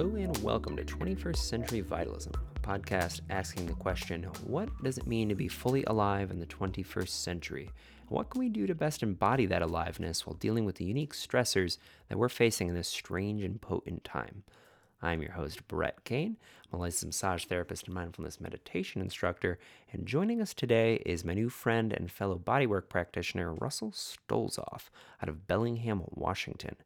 Hello and welcome to 21st Century Vitalism, a podcast asking the question what does it mean to be fully alive in the 21st century? What can we do to best embody that aliveness while dealing with the unique stressors that we're facing in this strange and potent time? I'm your host, Brett Kane. I'm a licensed massage therapist and mindfulness meditation instructor, and joining us today is my new friend and fellow bodywork practitioner, Russell Stolzoff, out of Bellingham, Washington.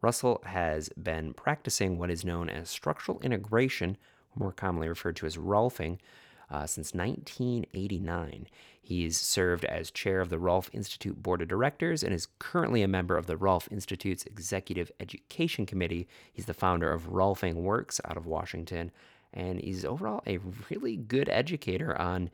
Russell has been practicing what is known as structural integration, more commonly referred to as Rolfing, uh, since 1989. He's served as chair of the Rolf Institute Board of Directors and is currently a member of the Rolf Institute's Executive Education Committee. He's the founder of Rolfing Works out of Washington, and he's overall a really good educator on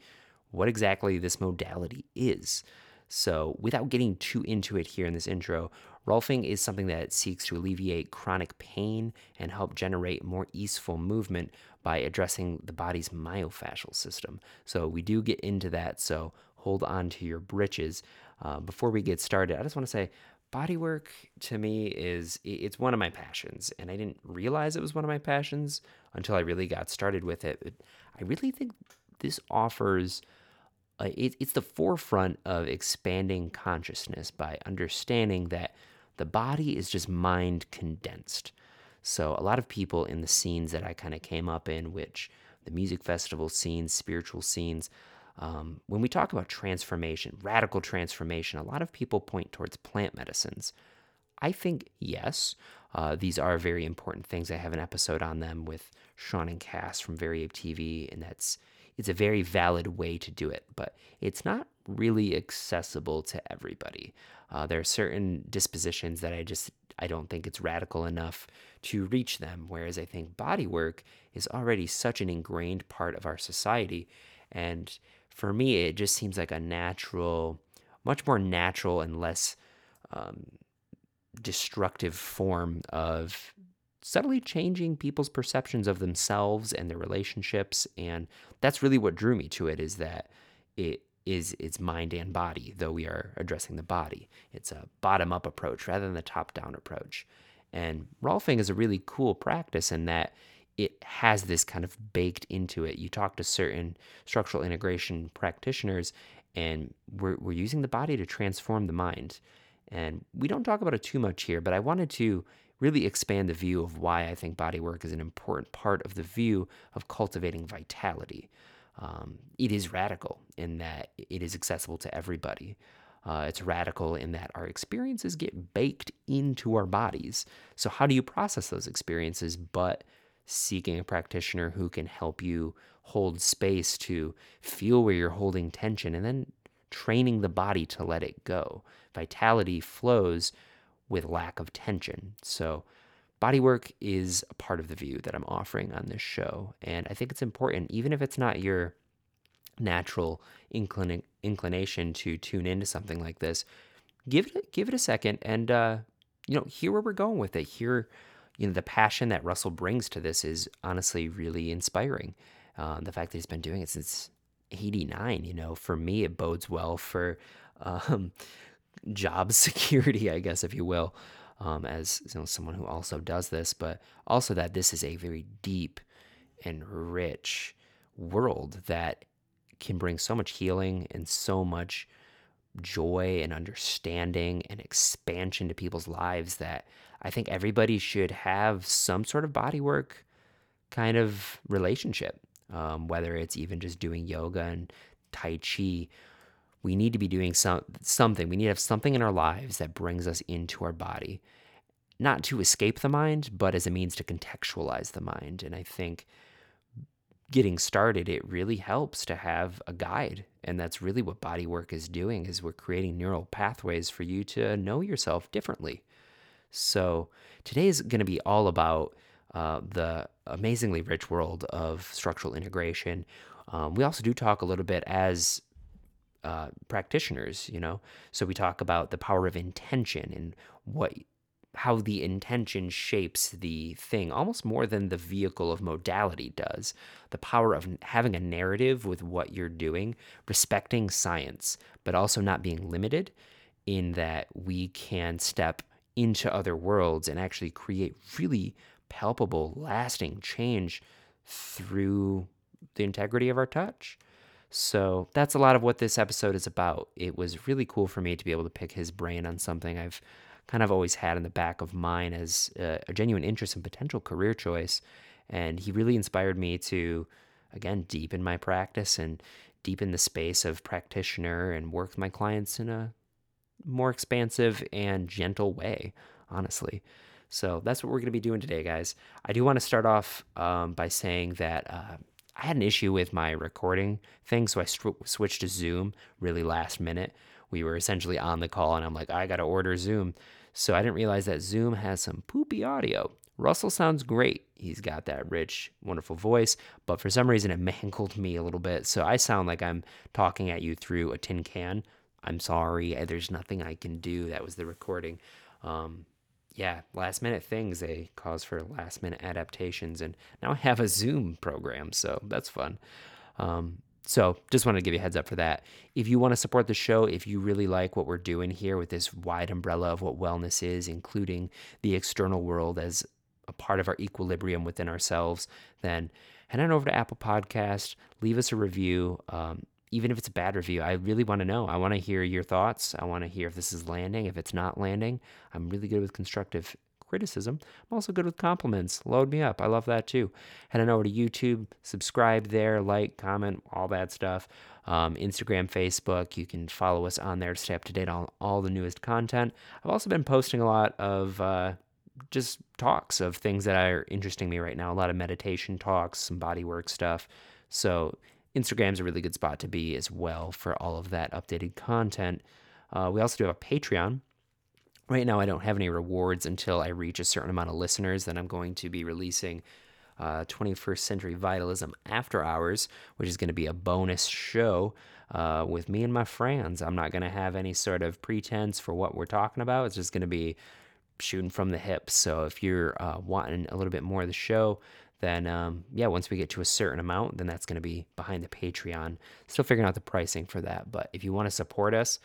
what exactly this modality is. So, without getting too into it here in this intro, Rolfing is something that seeks to alleviate chronic pain and help generate more easeful movement by addressing the body's myofascial system. So, we do get into that, so hold on to your britches. Uh, before we get started, I just want to say bodywork to me is it's one of my passions and i didn't realize it was one of my passions until i really got started with it i really think this offers it, it's the forefront of expanding consciousness by understanding that the body is just mind condensed. So, a lot of people in the scenes that I kind of came up in, which the music festival scenes, spiritual scenes, um, when we talk about transformation, radical transformation, a lot of people point towards plant medicines. I think yes, uh, these are very important things. I have an episode on them with Sean and Cass from Very Ape TV, and that's it's a very valid way to do it, but it's not really accessible to everybody. Uh, there are certain dispositions that I just I don't think it's radical enough to reach them. Whereas I think body work is already such an ingrained part of our society, and for me, it just seems like a natural, much more natural and less um, destructive form of subtly changing people's perceptions of themselves and their relationships and that's really what drew me to it is that it is its mind and body though we are addressing the body. It's a bottom up approach rather than the top down approach. And rolfing is a really cool practice in that it has this kind of baked into it. You talk to certain structural integration practitioners and we're, we're using the body to transform the mind. And we don't talk about it too much here but i wanted to really expand the view of why I think bodywork is an important part of the view of cultivating vitality. Um, it is radical in that it is accessible to everybody. Uh, it's radical in that our experiences get baked into our bodies. So, how do you process those experiences but seeking a practitioner who can help you hold space to feel where you're holding tension and then training the body to let it go? Vitality flows with lack of tension. So, bodywork is a part of the view that I'm offering on this show. And I think it's important, even if it's not your natural inclin- inclination to tune into something like this, give it, give it a second and, uh, you know, hear where we're going with it. Hear, you know, the passion that Russell brings to this is honestly really inspiring. Uh, the fact that he's been doing it since 89, you know, for me, it bodes well for, um, job security, I guess, if you will, um, as you know, someone who also does this, but also that this is a very deep and rich world that can bring so much healing and so much joy and understanding and expansion to people's lives that I think everybody should have some sort of bodywork kind of relationship, um, whether it's even just doing yoga and Tai Chi we need to be doing some something. We need to have something in our lives that brings us into our body, not to escape the mind, but as a means to contextualize the mind. And I think getting started, it really helps to have a guide, and that's really what body work is doing. Is we're creating neural pathways for you to know yourself differently. So today is going to be all about uh, the amazingly rich world of structural integration. Um, we also do talk a little bit as uh, practitioners, you know. So we talk about the power of intention and what how the intention shapes the thing almost more than the vehicle of modality does. The power of having a narrative with what you're doing, respecting science, but also not being limited in that we can step into other worlds and actually create really palpable, lasting change through the integrity of our touch. So that's a lot of what this episode is about. It was really cool for me to be able to pick his brain on something I've kind of always had in the back of mine as a, a genuine interest and potential career choice. And he really inspired me to, again, deepen my practice and deepen the space of practitioner and work with my clients in a more expansive and gentle way, honestly. So that's what we're going to be doing today, guys. I do want to start off um, by saying that uh, I had an issue with my recording thing, so I sw- switched to Zoom really last minute. We were essentially on the call, and I'm like, I got to order Zoom. So I didn't realize that Zoom has some poopy audio. Russell sounds great. He's got that rich, wonderful voice, but for some reason it mangled me a little bit. So I sound like I'm talking at you through a tin can. I'm sorry. There's nothing I can do. That was the recording. Um, yeah, last minute things, they cause for last minute adaptations. And now I have a Zoom program, so that's fun. Um, so just wanted to give you a heads up for that. If you want to support the show, if you really like what we're doing here with this wide umbrella of what wellness is, including the external world as a part of our equilibrium within ourselves, then head on over to Apple Podcast, leave us a review. Um, even if it's a bad review, I really want to know. I want to hear your thoughts. I want to hear if this is landing, if it's not landing. I'm really good with constructive criticism. I'm also good with compliments. Load me up. I love that too. Head on over to YouTube, subscribe there, like, comment, all that stuff. Um, Instagram, Facebook. You can follow us on there to stay up to date on all the newest content. I've also been posting a lot of uh, just talks of things that are interesting me right now. A lot of meditation talks, some body work stuff. So Instagram's a really good spot to be as well for all of that updated content. Uh, we also do have a Patreon. Right now, I don't have any rewards until I reach a certain amount of listeners. Then I'm going to be releasing uh, 21st Century Vitalism After Hours, which is going to be a bonus show uh, with me and my friends. I'm not going to have any sort of pretense for what we're talking about. It's just going to be shooting from the hip. So if you're uh, wanting a little bit more of the show, then um, yeah, once we get to a certain amount, then that's going to be behind the Patreon. Still figuring out the pricing for that, but if you want to support us,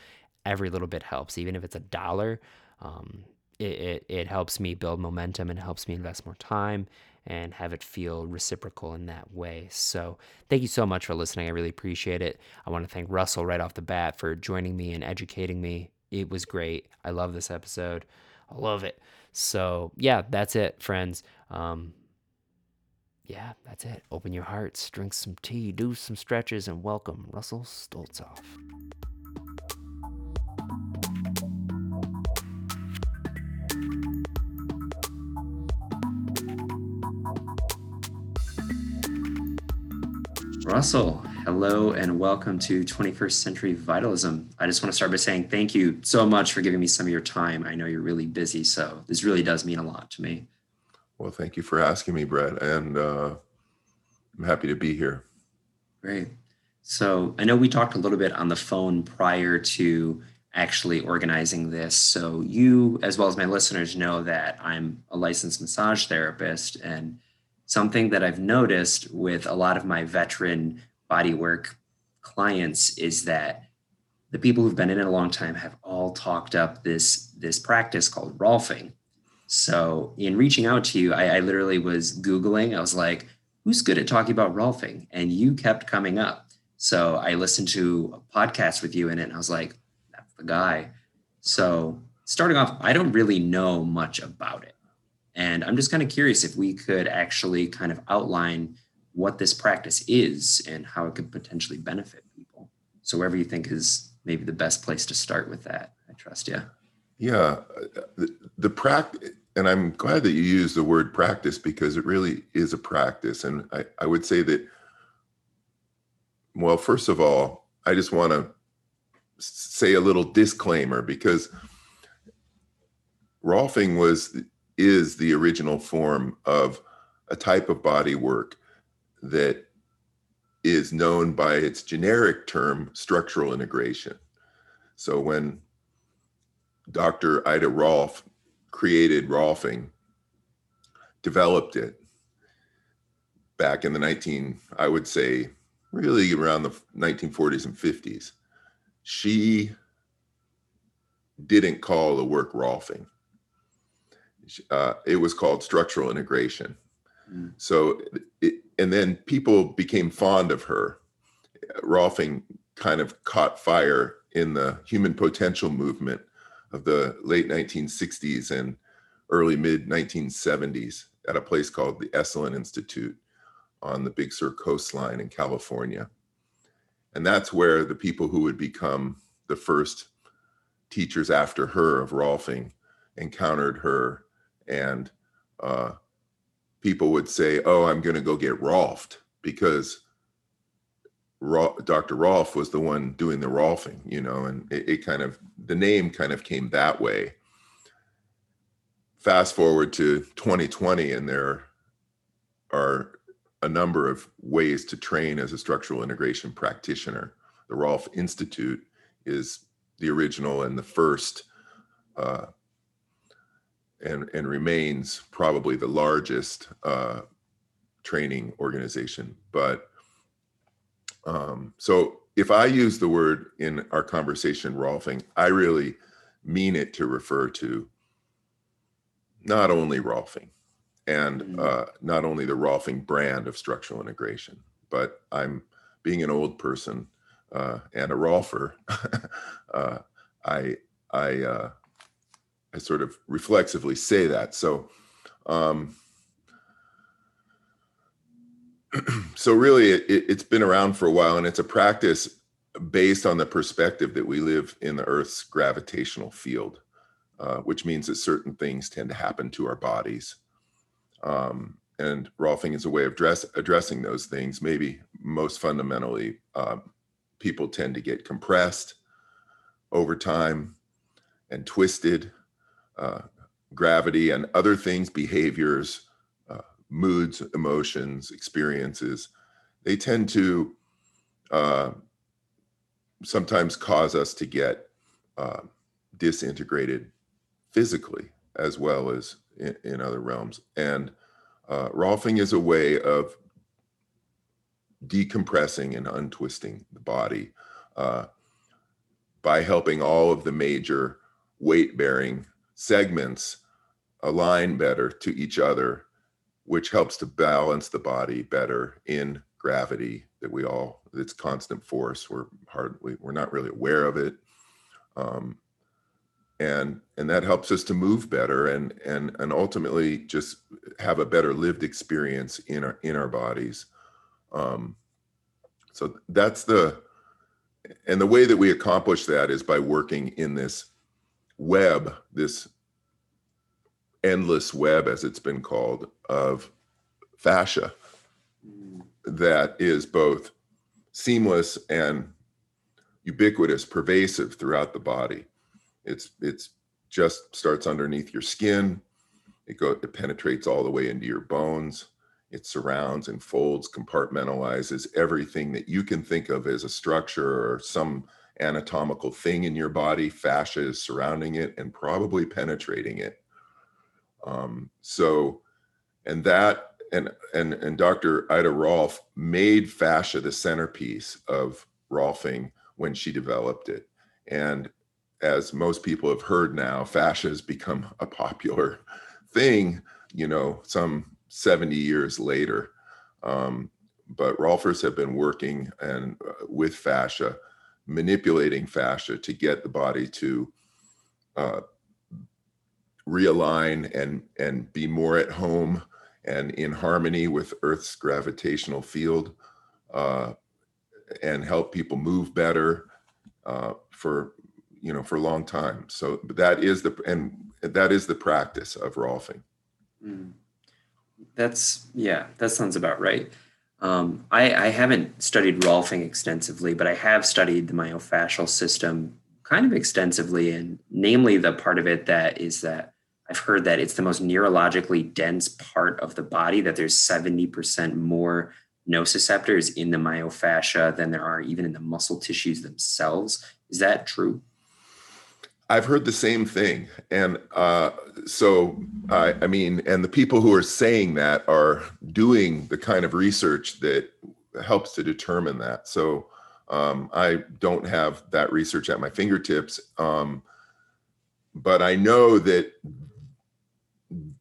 every little bit helps. Even if it's a dollar, um, it, it, it helps me build momentum and helps me invest more time and have it feel reciprocal in that way. So, thank you so much for listening. I really appreciate it. I want to thank Russell right off the bat for joining me and educating me. It was great. I love this episode. I love it. So, yeah, that's it, friends. Um, yeah, that's it. Open your hearts, drink some tea, do some stretches, and welcome Russell Stolzoff. Russell, hello and welcome to 21st Century Vitalism. I just want to start by saying thank you so much for giving me some of your time. I know you're really busy, so this really does mean a lot to me. Well, thank you for asking me, Brett, and uh, I'm happy to be here. Great. So I know we talked a little bit on the phone prior to actually organizing this. So you, as well as my listeners, know that I'm a licensed massage therapist, and something that I've noticed with a lot of my veteran bodywork clients is that the people who've been in it a long time have all talked up this this practice called Rolfing so in reaching out to you, I, I literally was Googling. I was like, who's good at talking about Rolfing? And you kept coming up. So I listened to a podcast with you in it and I was like, that's the guy. So starting off, I don't really know much about it. And I'm just kind of curious if we could actually kind of outline what this practice is and how it could potentially benefit people. So wherever you think is maybe the best place to start with that, I trust you. Yeah, uh, the, the practice and I'm glad that you use the word practice because it really is a practice. And I, I would say that, well, first of all, I just want to say a little disclaimer because Rolfing was is the original form of a type of body work that is known by its generic term structural integration. So when Dr. Ida Rolf created Rolfing, developed it back in the 19, I would say, really around the 1940s and 50s. She didn't call the work Rolfing. uh, it was called structural integration. Mm. So, it, and then people became fond of her. Rolfing kind of caught fire in the human potential movement of the late 1960s and early mid 1970s at a place called the Esalen Institute on the Big Sur coastline in California. And that's where the people who would become the first teachers after her of Rolfing encountered her and uh, people would say, "Oh, I'm going to go get Rolfed," because Dr. Rolf was the one doing the Rolfing, you know, and it, it, kind of the name kind of came that way. Fast forward to 2020, and there are a number of ways to train as a structural integration practitioner. The Rolf Institute is the original and the first uh, and and remains probably the largest uh, training organization. But um, so if I use the word in our conversation Rolfing, I really mean it to refer to not only Rolfing and mm-hmm. uh, not only the Rolfing brand of structural integration, but I'm being an old person uh, and a Rolfer. uh, I I uh, I sort of reflexively say that. So, um, so really, it, has been around for a while, and it's a practice based on the perspective that we live in the Earth's gravitational field, uh, which means that certain things tend to happen to our bodies. Um, and Rolfing is a way of dress, addressing those things. Maybe most fundamentally, uh, people tend to get compressed over time and twisted uh, gravity and other things, behaviors, moods, emotions, experiences, they tend to uh, sometimes cause us to get uh, disintegrated physically as well as in, in other realms. And uh, Rolfing is a way of decompressing and untwisting the body uh, by helping all of the major weight bearing segments align better to each other, which helps to balance the body better in gravity that we all it's constant force. We're hardly we're not really aware of it. Um, and and that helps us to move better and and and ultimately just have a better lived experience in our in our bodies um, so that's the and the way that we accomplish that is by working in this web, this endless web, as it's been called, of fascia that is both seamless and ubiquitous, pervasive throughout the body. It's it's just starts underneath your skin. It go it penetrates all the way into your bones. It surrounds and folds, compartmentalizes everything that you can think of as a structure or some anatomical thing in your body, fascia is surrounding it and probably penetrating it. Um, so, and that, and and and Dr. Ida Rolf made fascia the centerpiece of Rolfing when she developed it. And as most people have heard now, fascia has become a popular thing, you know, some 70 years later. Um, but Rolfers have been working and uh, with fascia manipulating fascia to get the body to uh, realign and and be more at home and in harmony with Earth's gravitational field, uh, and help people move better uh, for you know for a long time. So that is the and that is the practice of Rolfing. Mm. That's yeah, that sounds about right. Um, I, I haven't studied Rolfing extensively, but I have studied the myofascial system kind of extensively, and namely the part of it that is that I've heard that it's the most neurologically dense part of the body, that there's 70% more nociceptors in the myofascia than there are even in the muscle tissues themselves. Is that true? I've heard the same thing. And uh, so, I, I mean, and the people who are saying that are doing the kind of research that helps to determine that. So, um, I don't have that research at my fingertips. Um, but I know that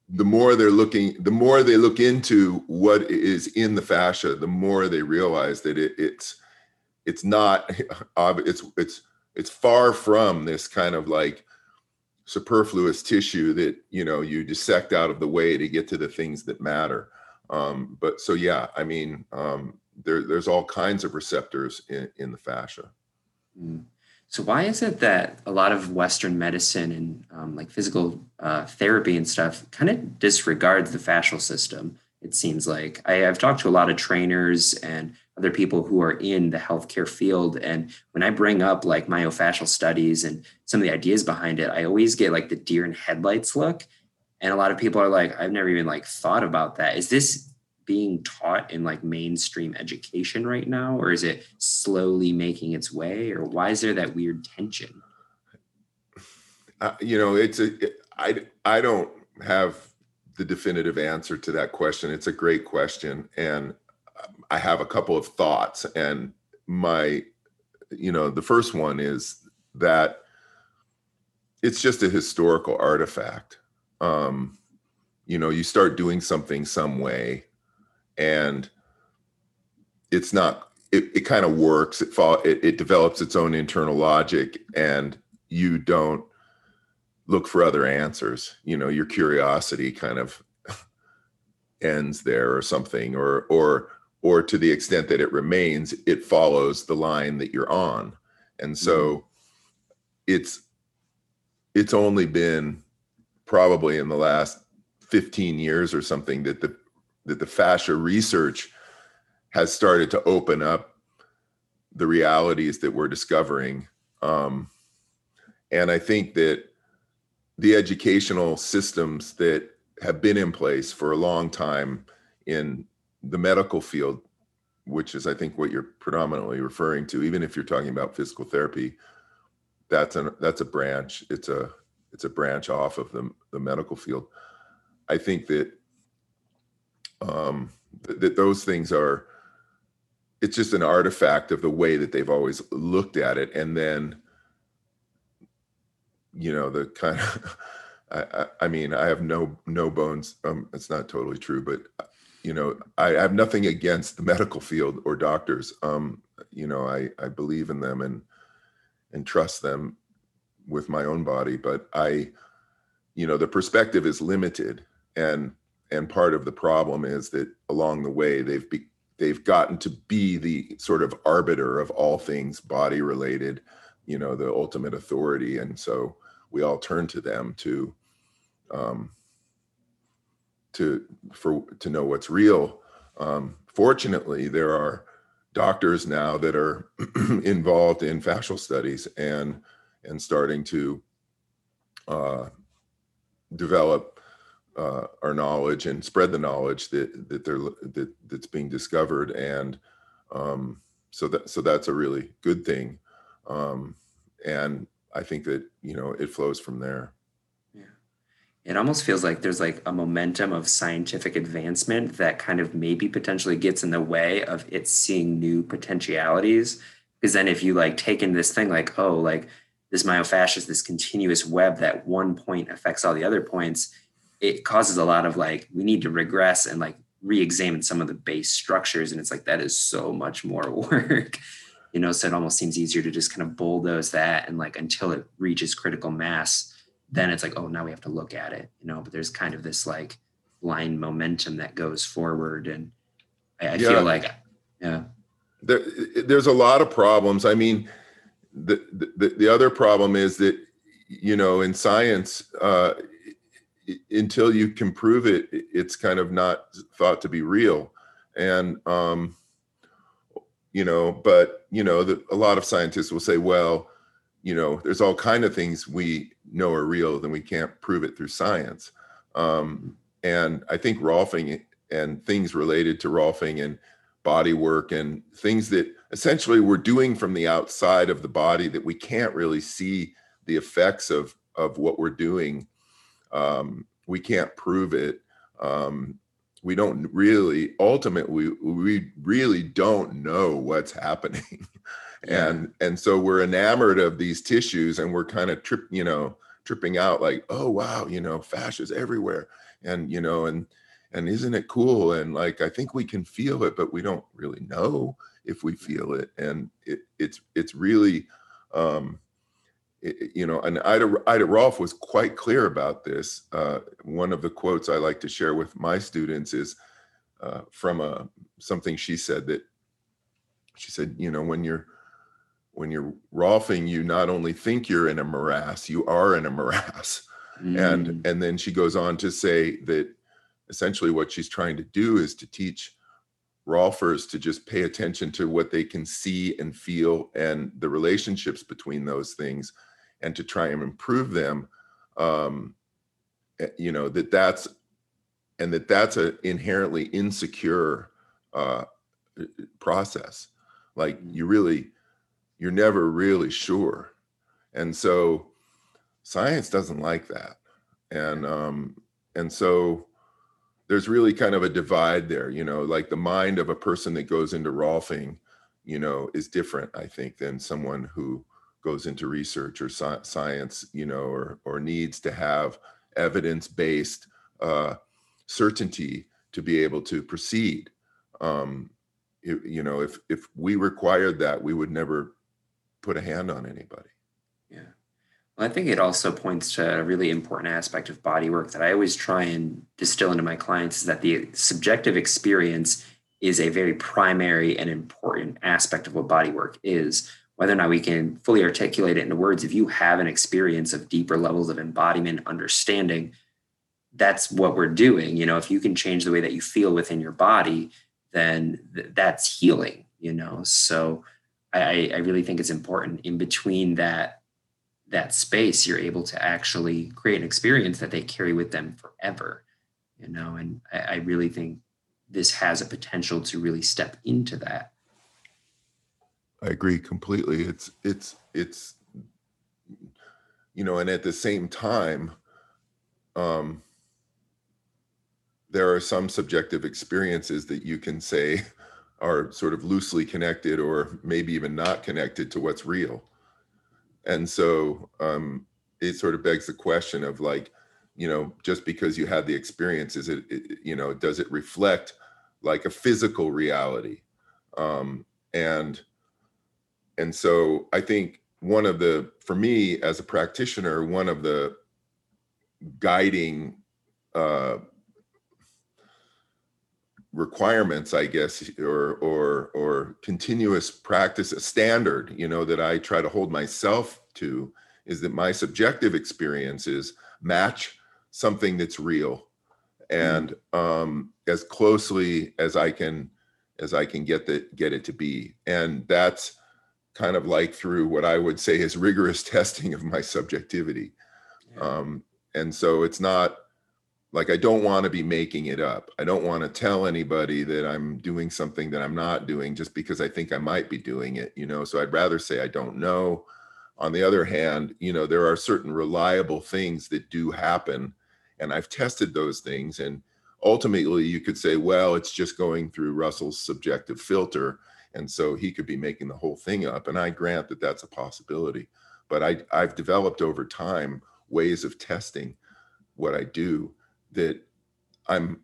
the more they're looking, the more they look into what is in the fascia, the more they realize that it, it's it's not it's it's it's far from this kind of like superfluous tissue that you know you dissect out of the way to get to the things that matter um, but so yeah i mean um, there, there's all kinds of receptors in, in the fascia mm. So why is it that a lot of western medicine and um, like physical uh, therapy and stuff kind of disregards the fascial system it seems like I, i've talked to a lot of trainers and other people who are in the healthcare field. And when I bring up like myofascial studies and some of the ideas behind it, I always get like the deer in headlights look. And a lot of people are like, I've never even like thought about that. Is this being taught in like mainstream education right now, or is it slowly making its way, or why is there that weird tension? Uh, you know, it's a, it, I, I don't have the definitive answer to that question. It's a great question. And I have a couple of thoughts, and my, you know, the first one is that it's just a historical artifact. Um, you know, you start doing something some way, and it's not. It, it kind of works. It, fall, it it develops its own internal logic, and you don't look for other answers. You know, your curiosity kind of ends there or something, or or or to the extent that it remains, it follows the line that you're on. And so mm-hmm. it's it's only been probably in the last 15 years or something that the that the fascia research has started to open up the realities that we're discovering. Um, and I think that the educational systems that have been in place for a long time in the medical field, which is I think what you're predominantly referring to, even if you're talking about physical therapy, that's a that's a branch. It's a it's a branch off of the the medical field. I think that um, th- that those things are. It's just an artifact of the way that they've always looked at it, and then you know the kind of. I, I, mean, I have no no bones. Um, it's not totally true, but you know, I, I have nothing against the medical field or doctors. Um, you know, I, I believe in them and and trust them with my own body, but I, you know, the perspective is limited, and and part of the problem is that along the way they've be, they've gotten to be the sort of arbiter of all things body related, you know, the ultimate authority, and so we all turn to them to um, to for to know what's real. Um, fortunately, there are doctors now that are involved in fascial studies and and starting to uh, develop uh, our knowledge and spread the knowledge that that they're that that's being discovered. And um, so that so that's a really good thing. Um, and I think that you know it flows from there. Yeah, it almost feels like there's like a momentum of scientific advancement that kind of maybe potentially gets in the way of it seeing new potentialities. Because then if you like take in this thing like oh like this myofascia is this continuous web that one point affects all the other points it causes a lot of like we need to regress and like re-examine some of the base structures and it's like that is so much more work you know so it almost seems easier to just kind of bulldoze that and like until it reaches critical mass then it's like, oh, now we have to look at it, you know. But there's kind of this like line momentum that goes forward, and I, I yeah. feel like, yeah, there, there's a lot of problems. I mean, the the, the other problem is that you know in science, uh, until you can prove it, it's kind of not thought to be real, and um, you know, but you know, the, a lot of scientists will say, well you know there's all kind of things we know are real then we can't prove it through science. Um, and i think rolfing and things related to rolfing and body work and things that essentially we're doing from the outside of the body that we can't really see the effects of of what we're doing um, we can't prove it um, we don't really ultimately we really don't know what's happening. And and so we're enamored of these tissues and we're kind of trip you know tripping out like oh wow you know fascia's everywhere. And you know and and isn't it cool? And like i think we can feel it but we don't really know if we feel it. And it, it's it's really um it, you know and ida ida rolf was quite clear about this uh one of the quotes i like to share with my students is uh, from a something she said that she said you know when you're when you're rolfing you not only think you're in a morass you are in a morass mm. and and then she goes on to say that essentially what she's trying to do is to teach rolfers to just pay attention to what they can see and feel and the relationships between those things and to try and improve them um, eh, you know that that's and that that's an inherently insecure uh, process. Like mm. you really you're never really sure. And so science doesn't like that. And um and so there's really kind of a divide there you know like the mind of a person that goes into rolfing you know is different i think than someone who goes into research or science you know or or needs to have evidence based uh certainty to be able to proceed. Um you, you know if if we required that we would never put a hand on anybody I think it also points to a really important aspect of body work that I always try and distill into my clients is that the subjective experience is a very primary and important aspect of what body work is. Whether or not we can fully articulate it into words, if you have an experience of deeper levels of embodiment, understanding, that's what we're doing. You know, if you can change the way that you feel within your body, then th- that's healing, you know. So I, I really think it's important in between that that space, you're able to actually create an experience that they carry with them forever. You know, and I, I really think this has a potential to really step into that. I agree completely. It's it's it's you know, and at the same time, um, there are some subjective experiences that you can say are sort of loosely connected or maybe even not connected to what's real and so um, it sort of begs the question of like you know just because you had the experience is it, it you know does it reflect like a physical reality? Um, and and so i think one of the for me as a practitioner one of the guiding uh, requirements i guess or or or continuous practice a standard you know that i try to hold myself to is that my subjective experiences match something that's real and um as closely as i can as i can get that get it to be. And that's kind of like through what i would say is rigorous testing of my subjectivity. Yeah. um and so it's not like i don't want to be making it up. I don't want to tell anybody that i'm doing something that i'm not doing just because i think i might be doing it you know? So i'd rather say i don't know. On the other hand you know there are certain reliable things that do happen and i've tested those things and ultimately you could say well it's just going through russell's subjective filter and so he could be making the whole thing up and i grant that that's a possibility but i i've developed over time ways of testing what i do that I'm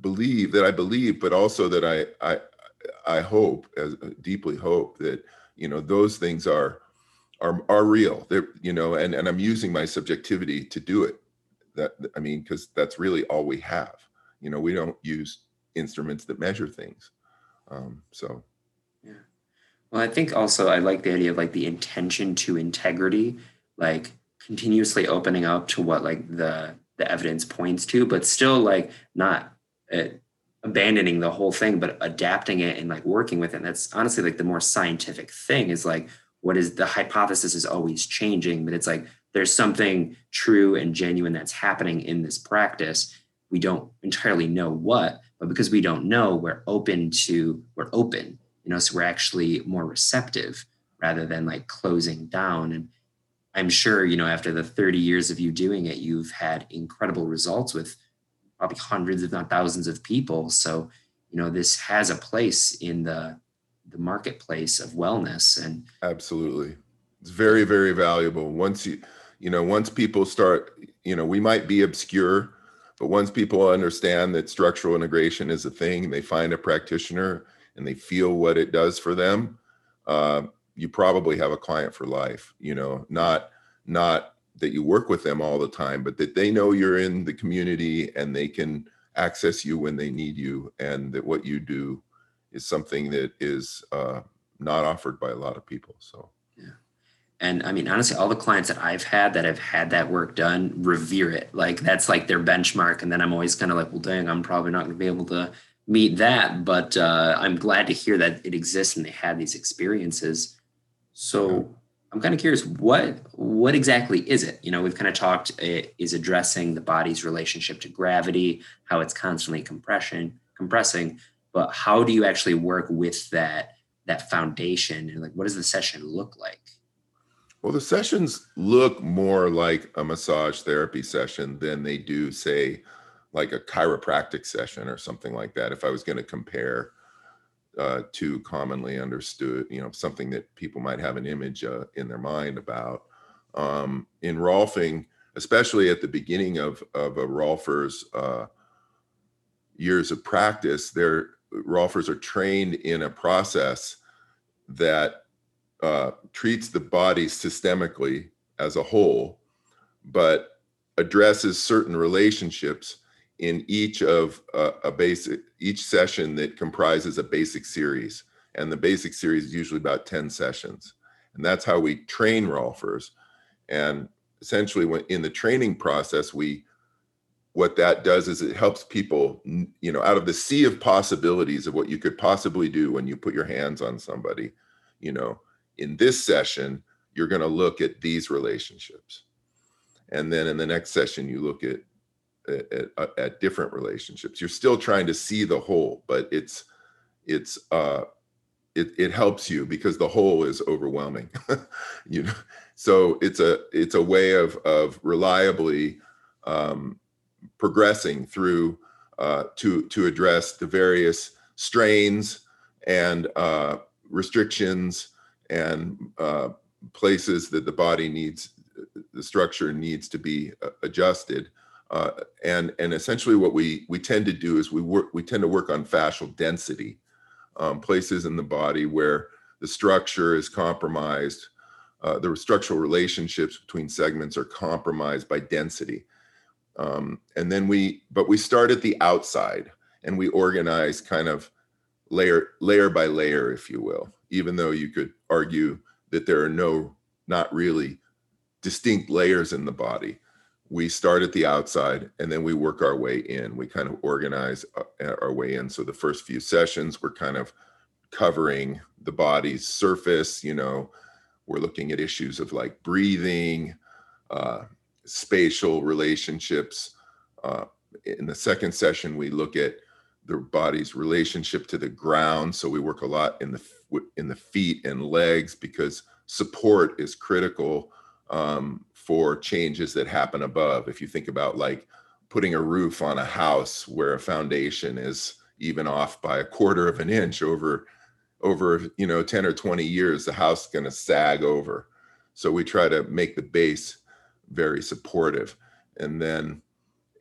believe that I believe, but also that I I I hope as deeply hope that you know those things are are are real. They're you know, and and I'm using my subjectivity to do it. That I mean, because that's really all we have. You know, we don't use instruments that measure things. Um, so yeah. Well, I think also I like the idea of like the intention to integrity, like continuously opening up to what like the the evidence points to, but still like not uh, abandoning the whole thing, but adapting it and like working with it. And that's honestly like the more scientific thing is like what is the hypothesis is always changing, but it's like there's something true and genuine that's happening in this practice. We don't entirely know what, but because we don't know, we're open to, we're open, you know, so we're actually more receptive rather than like closing down. And I'm sure, you know, after the 30 years of you doing it, you've had incredible results with probably hundreds, if not thousands of people. So, you know, this has a place in the the marketplace of wellness and absolutely. It's very, very valuable. Once you, you know, once people start, you know, we might be obscure but once people understand that structural integration is a thing, they find a practitioner and they feel what it does for them, uh, you probably have a client for life. You know, not not that you work with them all the time, but that they know you're in the community and they can access you when they need you, and that what you do is something that is uh, not offered by a lot of people. So. Yeah. And I mean, honestly, all the clients that I've had that have had that work done revere it. Like that's like their benchmark. And then I'm always kind of like, well, dang, I'm probably not going to be able to meet that. But uh, I'm glad to hear that it exists and they had these experiences. So I'm kind of curious, what what exactly is it? You know, we've kind of talked uh, is addressing the body's relationship to gravity, how it's constantly compression compressing, but how do you actually work with that that foundation and like what does the session look like? Well, the sessions look more like a massage therapy session than they do, say, like a chiropractic session or something like that. If I was going to compare uh, to commonly understood, you know, something that people might have an image uh, in their mind about. Um, in Rolfing, especially at the beginning of of a Rolfer's uh, years of practice, their Rolfers are trained in a process that uh, treats the body systemically as a whole, but addresses certain relationships in each of uh, a basic each session that comprises a basic series. And the basic series is usually about 10 sessions. And that's how we train rolfers. And essentially when in the training process we what that does is it helps people you know out of the sea of possibilities of what you could possibly do when you put your hands on somebody you know in this session, you're going to look at these relationships. And then in the next session, you look at, at, at different relationships. You're still trying to see the whole, but it's, it's, uh, it, it helps you because the whole is overwhelming, you know? So it's a, it's a way of, of reliably, um, progressing through, uh, to, to address the various strains and, uh, restrictions and uh, places that the body needs, the structure needs to be uh, adjusted. Uh, and and essentially what we we tend to do is we work we tend to work on fascial density, um, places in the body where the structure is compromised, uh, the structural relationships between segments are compromised by density. Um, and then we, but we start at the outside and we organize kind of layer layer by layer, if you will even though you could argue that there are no, not really distinct layers in the body. We start at the outside and then we work our way in. We kind of organize uh, our way in. So the first few sessions, we're kind of covering the body's surface. You know, we're looking at issues of like breathing, uh, spatial relationships. Uh, in the second session, we look at the body's relationship to the ground. So we work a lot in the in the feet and legs because support is critical um, for changes that happen above. If you think about like putting a roof on a house where a foundation is even off by a quarter of an inch over over you know 10 or 20 years the house is going to sag over so we try to make the base very supportive and then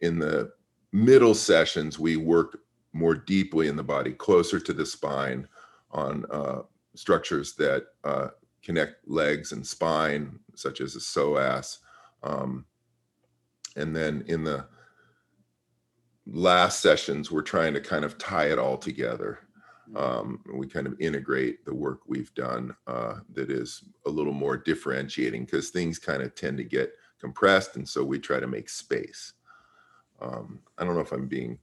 in the middle sessions we work more deeply in the body closer to the spine on uh, structures that uh, connect legs and spine, such as a psoas. Um, and then in the last sessions, we're trying to kind of tie it all together. Um, we kind of integrate the work we've done uh, that is a little more differentiating because things kind of tend to get compressed. And so we try to make space. Um, I don't know if I'm being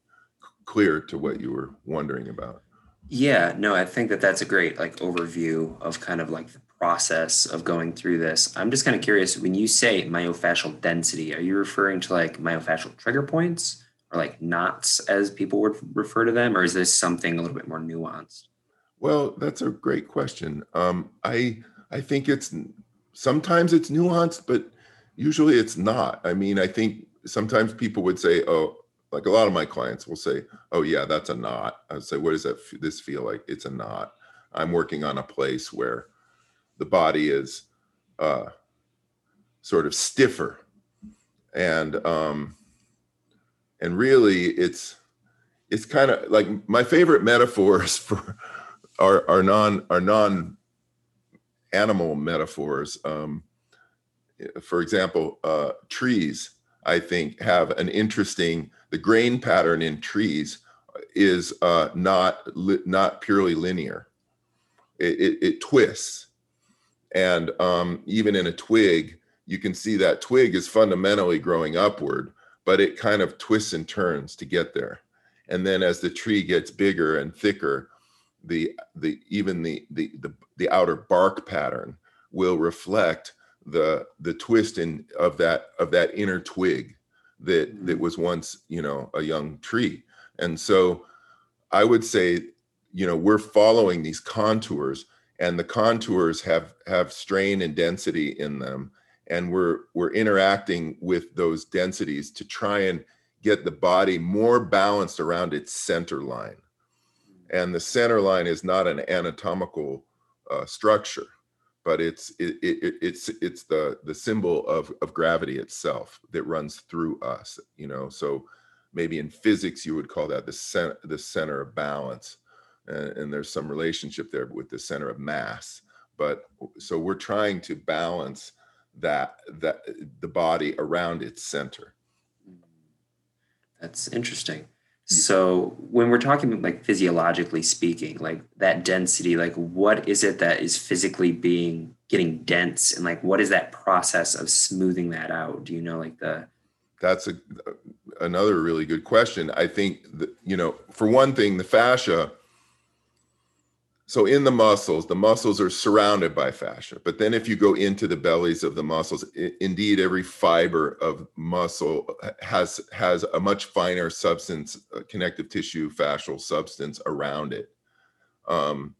clear to what you were wondering about. Yeah, no, I think that that's a great like overview of kind of like process of going through this. I'm just kind of curious when you say myofascial density, are you referring to like myofascial trigger points or like knots as people would refer to them, or is this something a little bit more nuanced? Well, that's a great question. Um, I I think it's sometimes it's nuanced, but usually it's not. I mean, I think sometimes people would say, "Oh, like a lot of my clients will say, "Oh yeah, that's a knot." I would say, "What does that this feel like?" It's a knot. I'm working on a place where the body is uh, sort of stiffer, and um, and really it's it's kind of like my favorite metaphors for are are non are non animal metaphors. Um for example uh trees i think have an interesting the grain pattern in trees is uh not li- not purely linear. It, it, it twists and um even in a twig you can see that twig is fundamentally growing upward but it kind of twists and turns to get there. And then as the tree gets bigger and thicker the the even the the the, the outer bark pattern will reflect the the twist in of that of that inner twig that that was once you know a young tree. And so i would say you know we're following these contours and the contours have have strain and density in them. And we're we're interacting with those densities to try and get the body more balanced around its center line. And the center line is not an anatomical uh, structure but it's it, it, it's it's the the symbol of of gravity itself that runs through us you know? So maybe in physics you would call that the center the center of balance and, and there's some relationship there with the center of mass but so we're trying to balance that that the body around its center mm. that's interesting so when we're talking like physiologically speaking, like that density, like what is it that is physically being getting dense and like what is that process of smoothing that out? Do you know like the That's a uh, another really good question. I think that, you know, for one thing, the fascia so in the muscles the muscles are surrounded by fascia but then if you go into the bellies of the muscles I- indeed every fiber of muscle has has a much finer substance uh, connective tissue fascial substance around it. Um,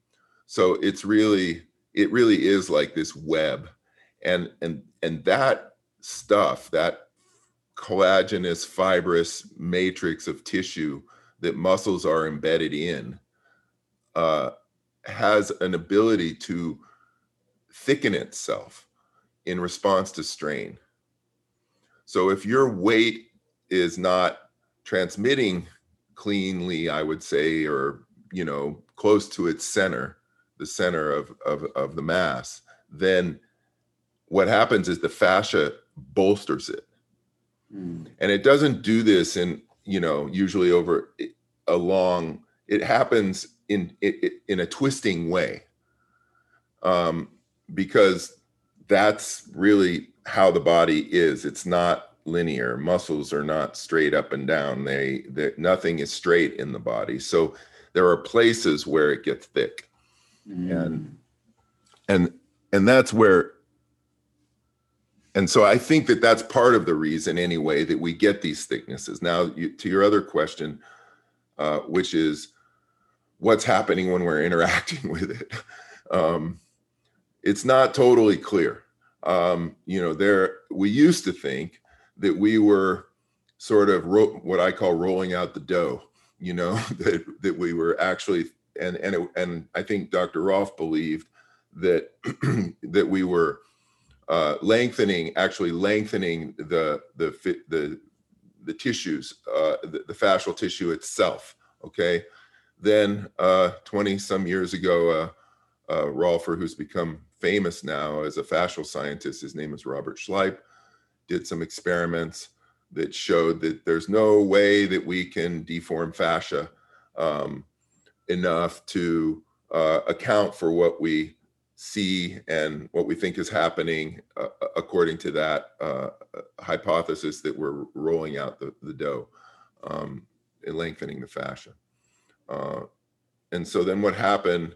so it's really it really is like this web and and and that stuff that collagenous fibrous matrix of tissue that muscles are embedded in uh, has an ability to thicken itself in response to strain. So if your weight is not transmitting cleanly, I would say, or you know, close to its center, the center of of, of the mass, then what happens is the fascia bolsters it. mm, And it doesn't do this in, you know, usually over a long, it happens in in, a twisting way. Um, because that's really how the body is. It's not linear. Muscles are not straight up and down. They, they nothing is straight in the body. So there are places where it gets thick. Mm, and and that's where and so i think that that's part of the reason anyway that we get these thicknesses. Now you, to your other question uh, which is what's happening when we're interacting with it. Um, it's not totally clear. Um, you know, there we used to think that we were sort of ro- what I call rolling out the dough. You know that that we were actually and and it, and I think Dr. Rolf believed that that we were uh, lengthening, actually lengthening the the the the tissues, uh, the, the fascial tissue itself. Okay, then 20 uh, some years ago, uh, uh, Rolfer, who's become famous now as a fascial scientist, his name is Robert Schleip, did some experiments that showed that there's no way that we can deform fascia um, enough to uh, account for what we see and what we think is happening uh, according to that uh, hypothesis that we're rolling out the, the dough um, and lengthening the fascia. Uh, and so then what happened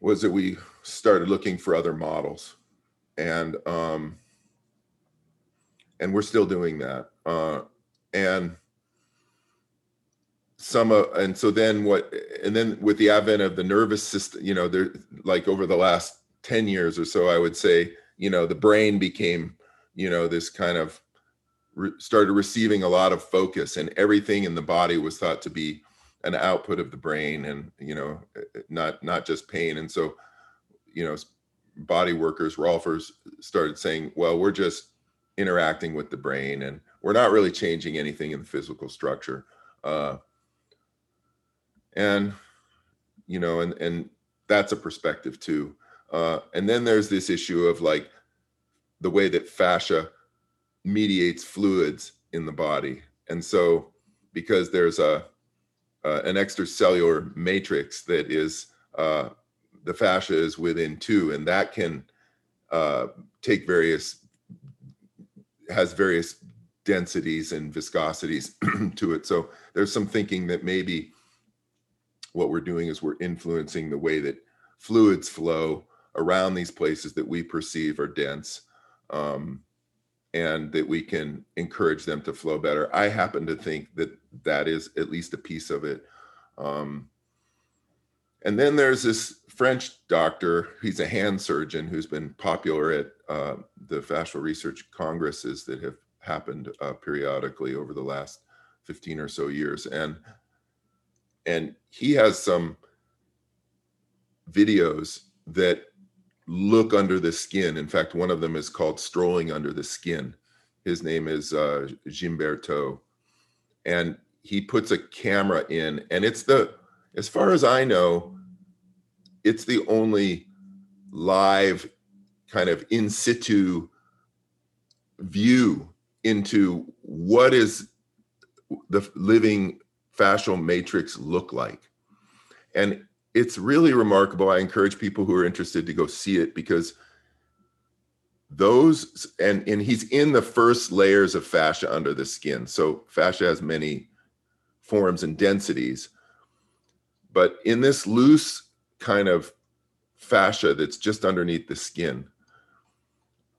was that we started looking for other models, and um, and we're still doing that. Uh, and some uh, and so then what and then with the advent of the nervous system you know there like over the last 10 years or so i would say you know the brain became you know this kind of re- started receiving a lot of focus and everything in the body was thought to be an output of the brain and you know eh, eh, not not just pain and so you know body workers rolfers started saying well we're just interacting with the brain and we're not really changing anything in the physical structure. Uh, and you know, and and that's a perspective too. Uh, and then there's this issue of like the way that fascia mediates fluids in the body, and so because there's a uh, an extracellular matrix that is uh, the fascia is within two, and that can uh, take various has various densities and viscosities to it. So there's some thinking that maybe what we're doing is we're influencing the way that fluids flow around these places that we perceive are dense um, and that we can encourage them to flow better. I happen to think that that is at least a piece of it. Um, and then there's this French doctor, he's a hand surgeon who's been popular at uh, the fascial research congresses that have happened uh, periodically over the last 15 or so years. And and he has some videos that look under the skin. In fact, one of them is called Strolling Under the Skin. His name is uh, Guimberteau. And he puts a camera in, and it's the, as far as I know, it's the only live kind of in situ view into what is the living fascial matrix look like. And it's really remarkable. I encourage people who are interested to go see it because those and and he's in the first layers of fascia under the skin. So fascia has many forms and densities. But in this loose kind of fascia that's just underneath the skin,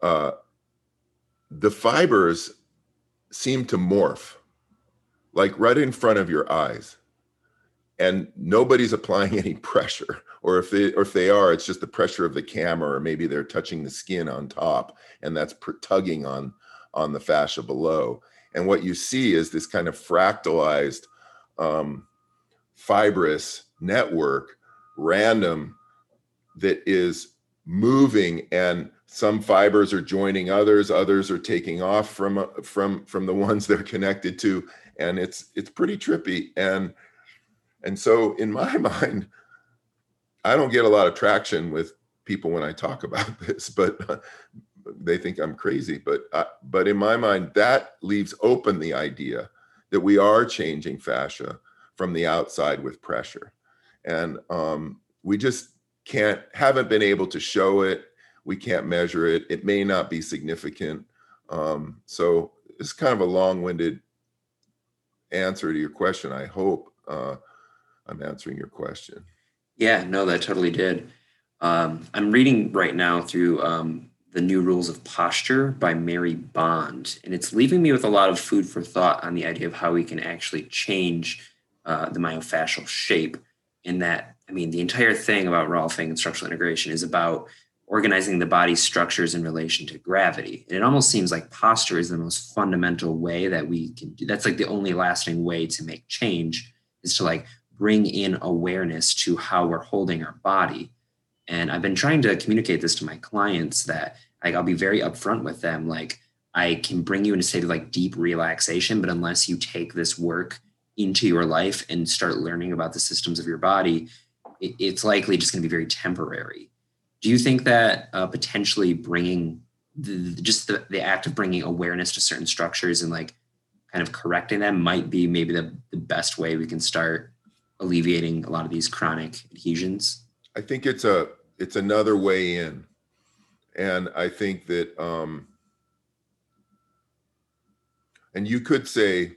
uh, the fibers seem to morph like right in front of your eyes and nobody's applying any pressure or if they or if they are it's just the pressure of the camera or maybe they're touching the skin on top and that's tugging on on the fascia below. And what you see is this kind of fractalized um, fibrous network random that is moving and some fibers are joining others others are taking off from from from the ones they're connected to and it's it's pretty trippy. And and so in my mind i don't get a lot of traction with people when i talk about this but they think i'm crazy. But uh, but in my mind that leaves open the idea that we are changing fascia from the outside with pressure. And um, we just can't haven't been able to show it. We can't measure it. It may not be significant. Um, so it's kind of a long-winded answer to your question. I hope. Uh, I'm answering your question. Yeah, no, that totally did. Um, I'm reading right now through um, the New Rules of Posture by Mary Bond, and it's leaving me with a lot of food for thought on the idea of how we can actually change uh, the myofascial shape. In that, I mean, the entire thing about Rolfing and structural integration is about organizing the body's structures in relation to gravity. And it almost seems like posture is the most fundamental way that we can do that's like the only lasting way to make change is to like bring in awareness to how we're holding our body. And I've been trying to communicate this to my clients that like I'll be very upfront with them like I can bring you in a state of like deep relaxation, but unless you take this work into your life and start learning about the systems of your body, it's likely just going to be very temporary do you think that uh, potentially bringing the, just the, the act of bringing awareness to certain structures and like kind of correcting them might be maybe the, the best way we can start alleviating a lot of these chronic adhesions? I think it's a it's another way in. And i think that um and you could say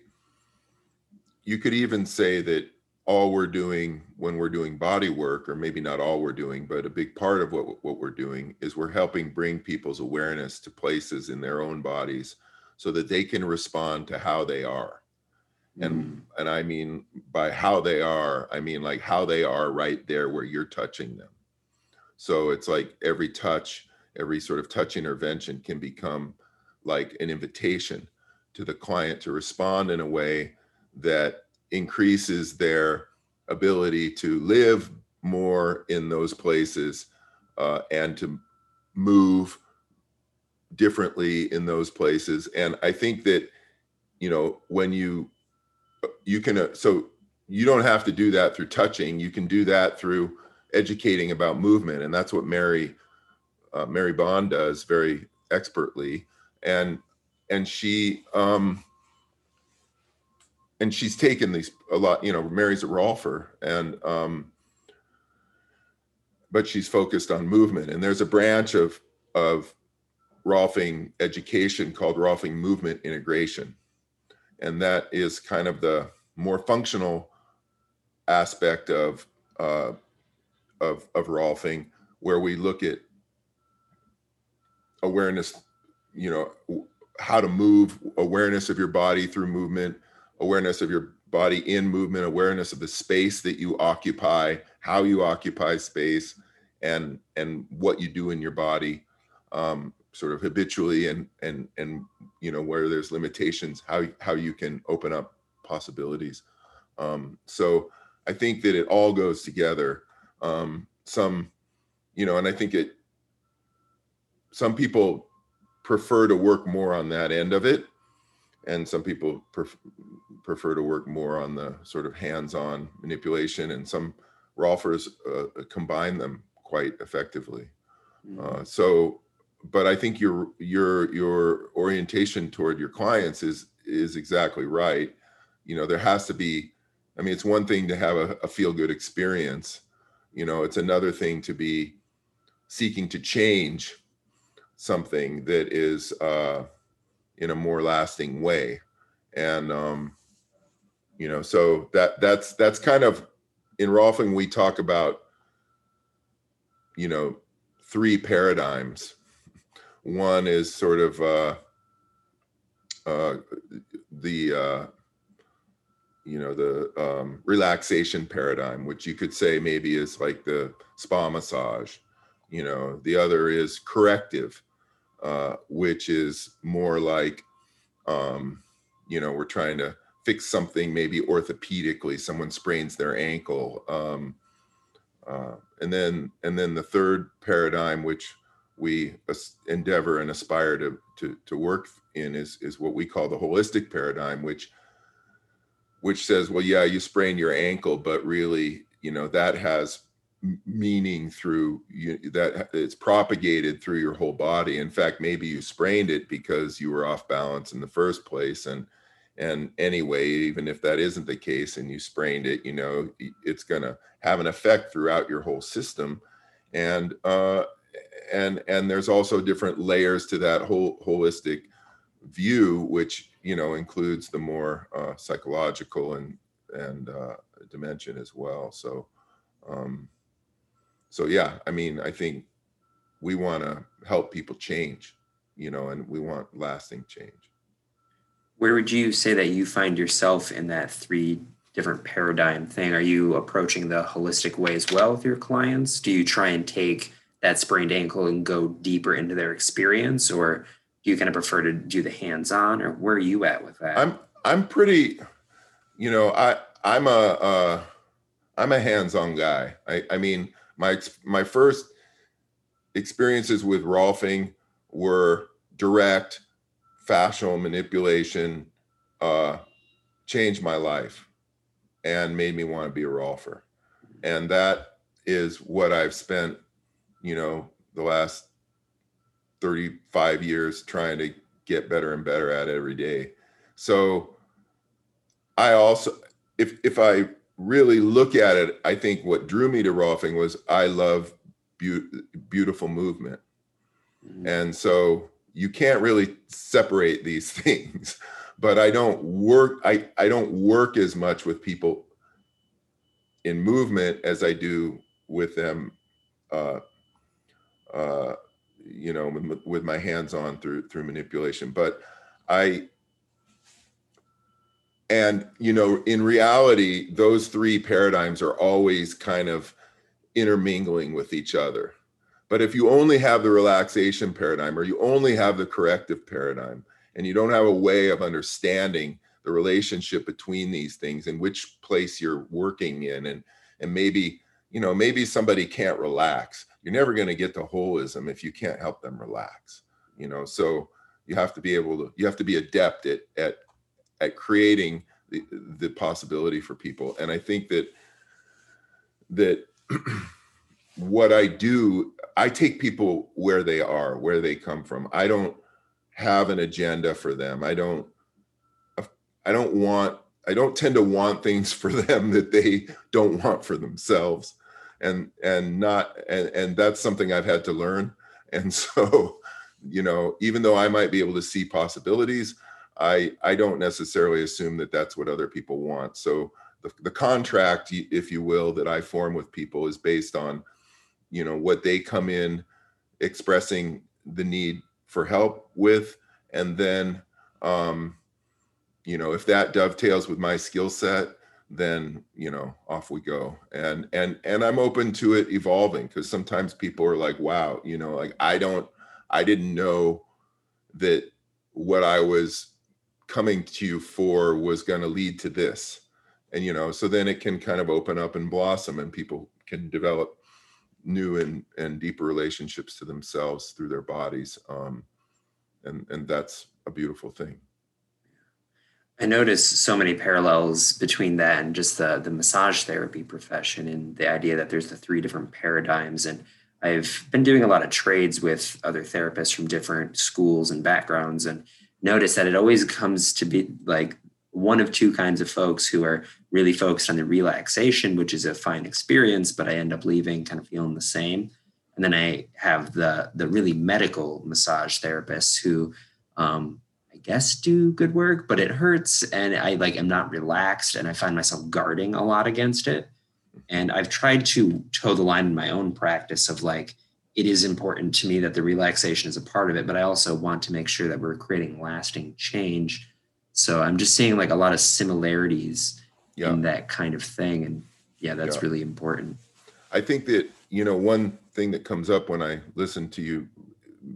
you could even say that all we're doing when we're doing body work or maybe not all we're doing but a big part of what what we're doing is we're helping bring people's awareness to places in their own bodies so that they can respond to how they are and mm. and i mean by how they are i mean like how they are right there where you're touching them so it's like every touch every sort of touch intervention can become like an invitation to the client to respond in a way that increases their ability to live more in those places uh, and to move differently in those places. And I think that you know when you you can uh, so you don't have to do that through touching. You can do that through educating about movement and that's what mary uh, mary bond does very expertly. And and she um and she's taken these a lot you know mary's a rolfer and um but she's focused on movement. And there's a branch of of rolfing education called rolfing movement integration and that is kind of the more functional aspect of uh, of of rolfing where we look at awareness you know how to move awareness of your body through movement awareness of your body in movement awareness of the space that you occupy how you occupy space and and what you do in your body. Um, sort of habitually and and and you know where there's limitations how how you can open up possibilities. Um, so i think that it all goes together. Um, some you know and i think it some people prefer to work more on that end of it and some people pref- prefer to work more on the sort of hands-on manipulation and some rolfers uh, combine them quite effectively. Mm-hmm. uh, so but i think your your your orientation toward your clients is is exactly right. You know there has to be i mean it's one thing to have a, a feel good experience. You know it's another thing to be seeking to change something that is uh in a more lasting way. And um you know so that that's that's kind of in rolfing we talk about you know three paradigms one is sort of uh uh the uh you know the um relaxation paradigm which you could say maybe is like the spa massage. You know the other is corrective uh which is more like um you know we're trying to fix something maybe orthopedically someone sprains their ankle um uh, and then and then the third paradigm which we endeavor and aspire to, to to work in is is what we call the holistic paradigm which which says well yeah you sprain your ankle but really you know that has meaning through you, that it's propagated through your whole body. In fact maybe you sprained it because you were off balance in the first place. And and anyway even if that isn't the case and you sprained it you know it's going to have an effect throughout your whole system. And uh and and there's also different layers to that whole holistic view which you know includes the more uh, psychological and and uh, dimension as well so um so yeah i mean i think we want to help people change you know and we want lasting change Where would you say that you find yourself in that three different paradigm thing? Are you approaching the holistic way as well with your clients? Do you try and take that sprained ankle and go deeper into their experience, or do you kind of prefer to do the hands-on, or where are you at with that? I'm I'm pretty, you know, I I'm a uh, I'm a hands-on guy. I I mean my my first experiences with rolfing were direct, fascial manipulation, uh, changed my life, and made me want to be a rolfer, and that is what I've spent, you know, the last 35 years trying to get better and better at it every day. So I also if if I really look at it, I think what drew me to rolfing was I love beau- beautiful movement. Mhm. And so you can't really separate these things. But I don't work I I don't work as much with people in movement as I do with them uh uh you know with, with my hands on through through manipulation but i and you know in reality those three paradigms are always kind of intermingling with each other. But if you only have the relaxation paradigm or you only have the corrective paradigm and you don't have a way of understanding the relationship between these things and which place you're working in and and maybe you know maybe somebody can't relax. You're never going to get to holism if you can't help them relax you know? So you have to be able to you have to be adept at at at creating the, the possibility for people. And i think that that what i do i take people where they are where they come from. I don't have an agenda for them. I don't i don't want i don't tend to want things for them that they don't want for themselves and and not and and that's something i've had to learn. And so you know even though i might be able to see possibilities i i don't necessarily assume that that's what other people want. So the, the contract if you will that i form with people is based on you know what they come in expressing the need for help with. And then um you know if that dovetails with my skill set then you know off we go. And and and i'm open to it evolving because sometimes people are like wow you know like i don't i didn't know that what i was coming to you for was going to lead to this. And you know so then it can kind of open up and blossom and people can develop new and and deeper relationships to themselves through their bodies um and and that's a beautiful thing I notice so many parallels between that and just the the massage therapy profession and the idea that there's the three different paradigms. And I've been doing a lot of trades with other therapists from different schools and backgrounds and notice that it always comes to be like one of two kinds of folks who are really focused on the relaxation, which is a fine experience, but I end up leaving kind of feeling the same. And then I have the the really medical massage therapists who um, guess do good work, but it hurts and I like am not relaxed and I find myself guarding a lot against it. And I've tried to toe the line in my own practice of like it is important to me that the relaxation is a part of it, but I also want to make sure that we're creating lasting change. So I'm just seeing like a lot of similarities yeah. in that kind of thing. And yeah, that's yeah. really important. I think that, you know, one thing that comes up when I listen to you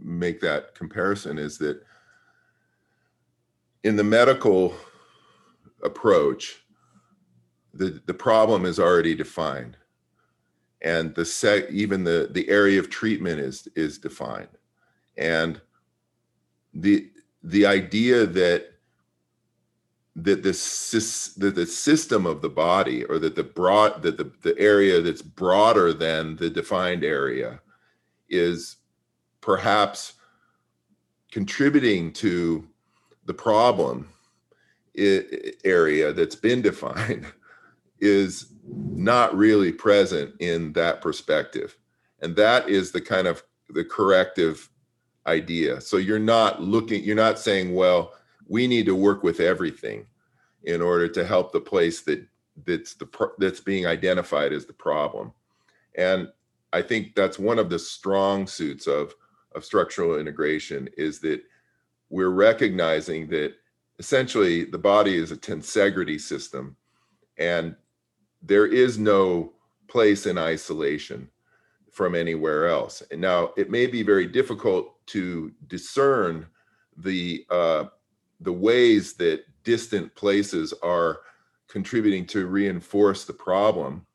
make that comparison is that in the medical approach, the, the problem is already defined. And the sec, even the, the area of treatment is is defined. And the the idea that that the, that the system of the body or that the broad that the, the area that's broader than the defined area is perhaps contributing to the problem area that's been defined is not really present in that perspective. And that is the kind of the corrective idea. So you're not looking you're not saying well we need to work with everything in order to help the place that that's the that's being identified as the problem. And i think that's one of the strong suits of of structural integration is that we're recognizing that essentially the body is a tensegrity system and there is no place in isolation from anywhere else. And now it may be very difficult to discern the uh, the ways that distant places are contributing to reinforce the problem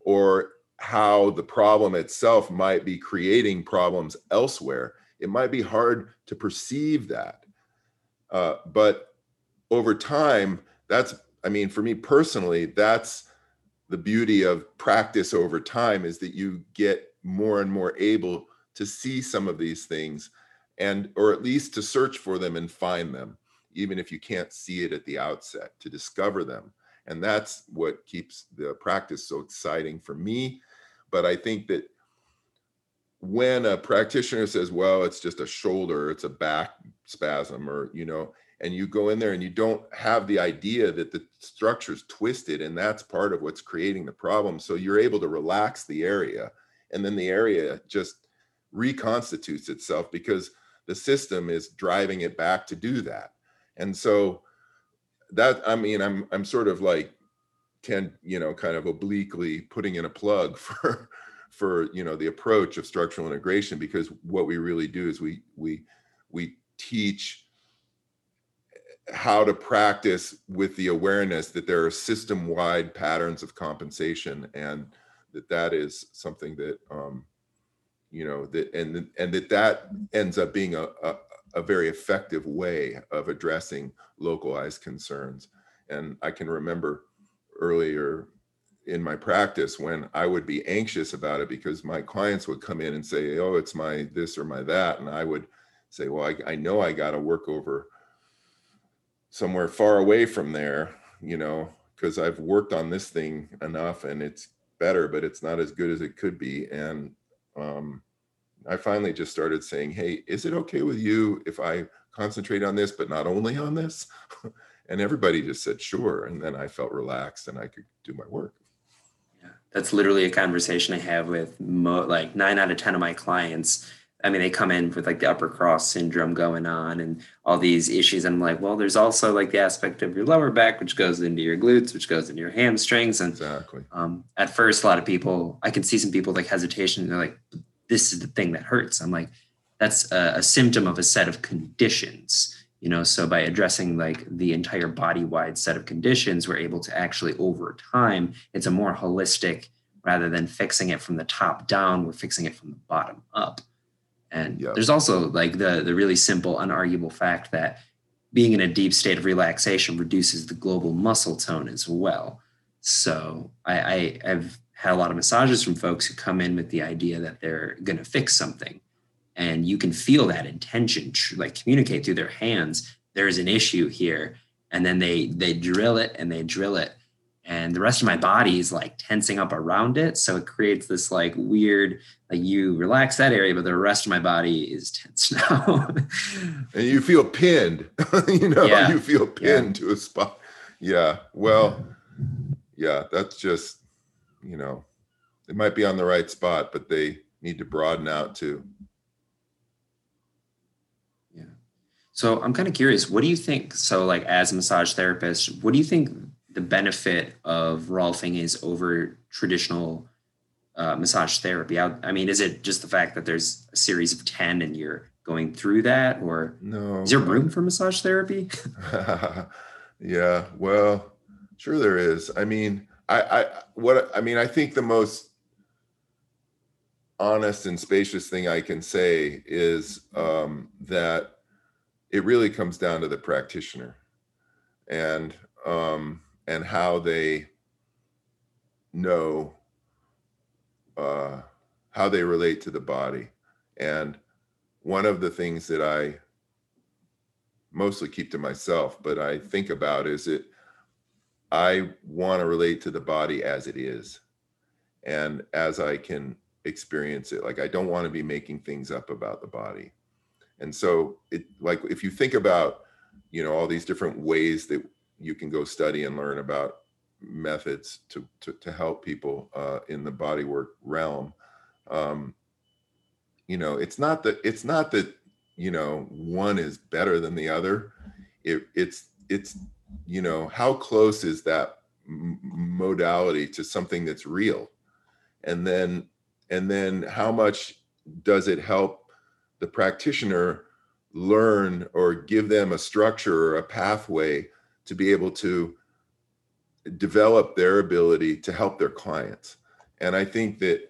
or how the problem itself might be creating problems elsewhere it might be hard to perceive that. Uh, but over time, that's, I mean, for me personally, that's the beauty of practice over time is that you get more and more able to see some of these things and, or at least to search for them and find them, even if you can't see it at the outset, to discover them. And that's what keeps the practice so exciting for me. But I think that when a practitioner says, well, it's just a shoulder, it's a back spasm, or, you know, and you go in there and you don't have the idea that the structure's twisted and that's part of what's creating the problem. So you're able to relax the area and then the area just reconstitutes itself because the system is driving it back to do that. And so that, I mean, I'm, I'm sort of like, can, you know, kind of obliquely putting in a plug for, for you know the approach of structural integration because what we really do is we we we teach how to practice with the awareness that there are system-wide patterns of compensation and that that is something that um you know that and and that that ends up being a, a, a very effective way of addressing localized concerns. And I can remember earlier in my practice when I would be anxious about it because my clients would come in and say, "Oh, it's my this or my that," and I would say, "Well, I, I know I got to work over somewhere far away from there, you know, because I've worked on this thing enough and it's better, but it's not as good as it could be." And um, I finally just started saying, "Hey, is it okay with you if I concentrate on this, but not only on this?" and everybody just said, "Sure," and then I felt relaxed and I could do my work that's literally a conversation I have with mo- like nine out of 10 of my clients. I mean, they come in with like the upper cross syndrome going on and all these issues. And I'm like, well, there's also like the aspect of your lower back, which goes into your glutes, which goes into your hamstrings. And exactly. Um, at first, a lot of people, I can see some people like hesitation. They're like, this is the thing that hurts. I'm like, that's a, a symptom of a set of conditions you know so by addressing like the entire body wide set of conditions we're able to actually over time it's a more holistic rather than fixing it from the top down we're fixing it from the bottom up. And yep. there's also like the the really simple unarguable fact that being in a deep state of relaxation reduces the global muscle tone as well. So i, I i've had a lot of massages from folks who come in with the idea that they're going to fix something and you can feel that intention like communicate through their hands there's an issue here. And then they they drill it and they drill it. And the rest of my body is like tensing up around it. So it creates this like weird like you relax that area but the rest of my body is tense now. And you feel pinned. You know yeah. you feel pinned yeah. to a spot. Yeah. Well yeah. that's just you know it might be on the right spot but they need to broaden out too So I'm kind of curious, what do you think? So, like, as a massage therapist, what do you think the benefit of Rolfing is over traditional uh, massage therapy? I, I, mean, is it just the fact that there's a series of 10 and you're going through that, or no? Is there room for massage therapy? yeah, well, sure there is. I mean, I, I, what, I mean, I think the most honest and spacious thing I can say is um, that it really comes down to the practitioner and um, and how they know uh, how they relate to the body. And one of the things that I mostly keep to myself, but I think about is it I want to relate to the body as it is and as I can experience it. Like I don't want to be making things up about the body and so it like if you think about you know all these different ways that you can go study and learn about methods to to, to help people uh, in the bodywork realm um, you know it's not that it's not that you know one is better than the other. It, it's it's you know how close is that m- modality to something that's real? And then and then how much does it help the practitioner learn or give them a structure or a pathway to be able to develop their ability to help their clients. And i think that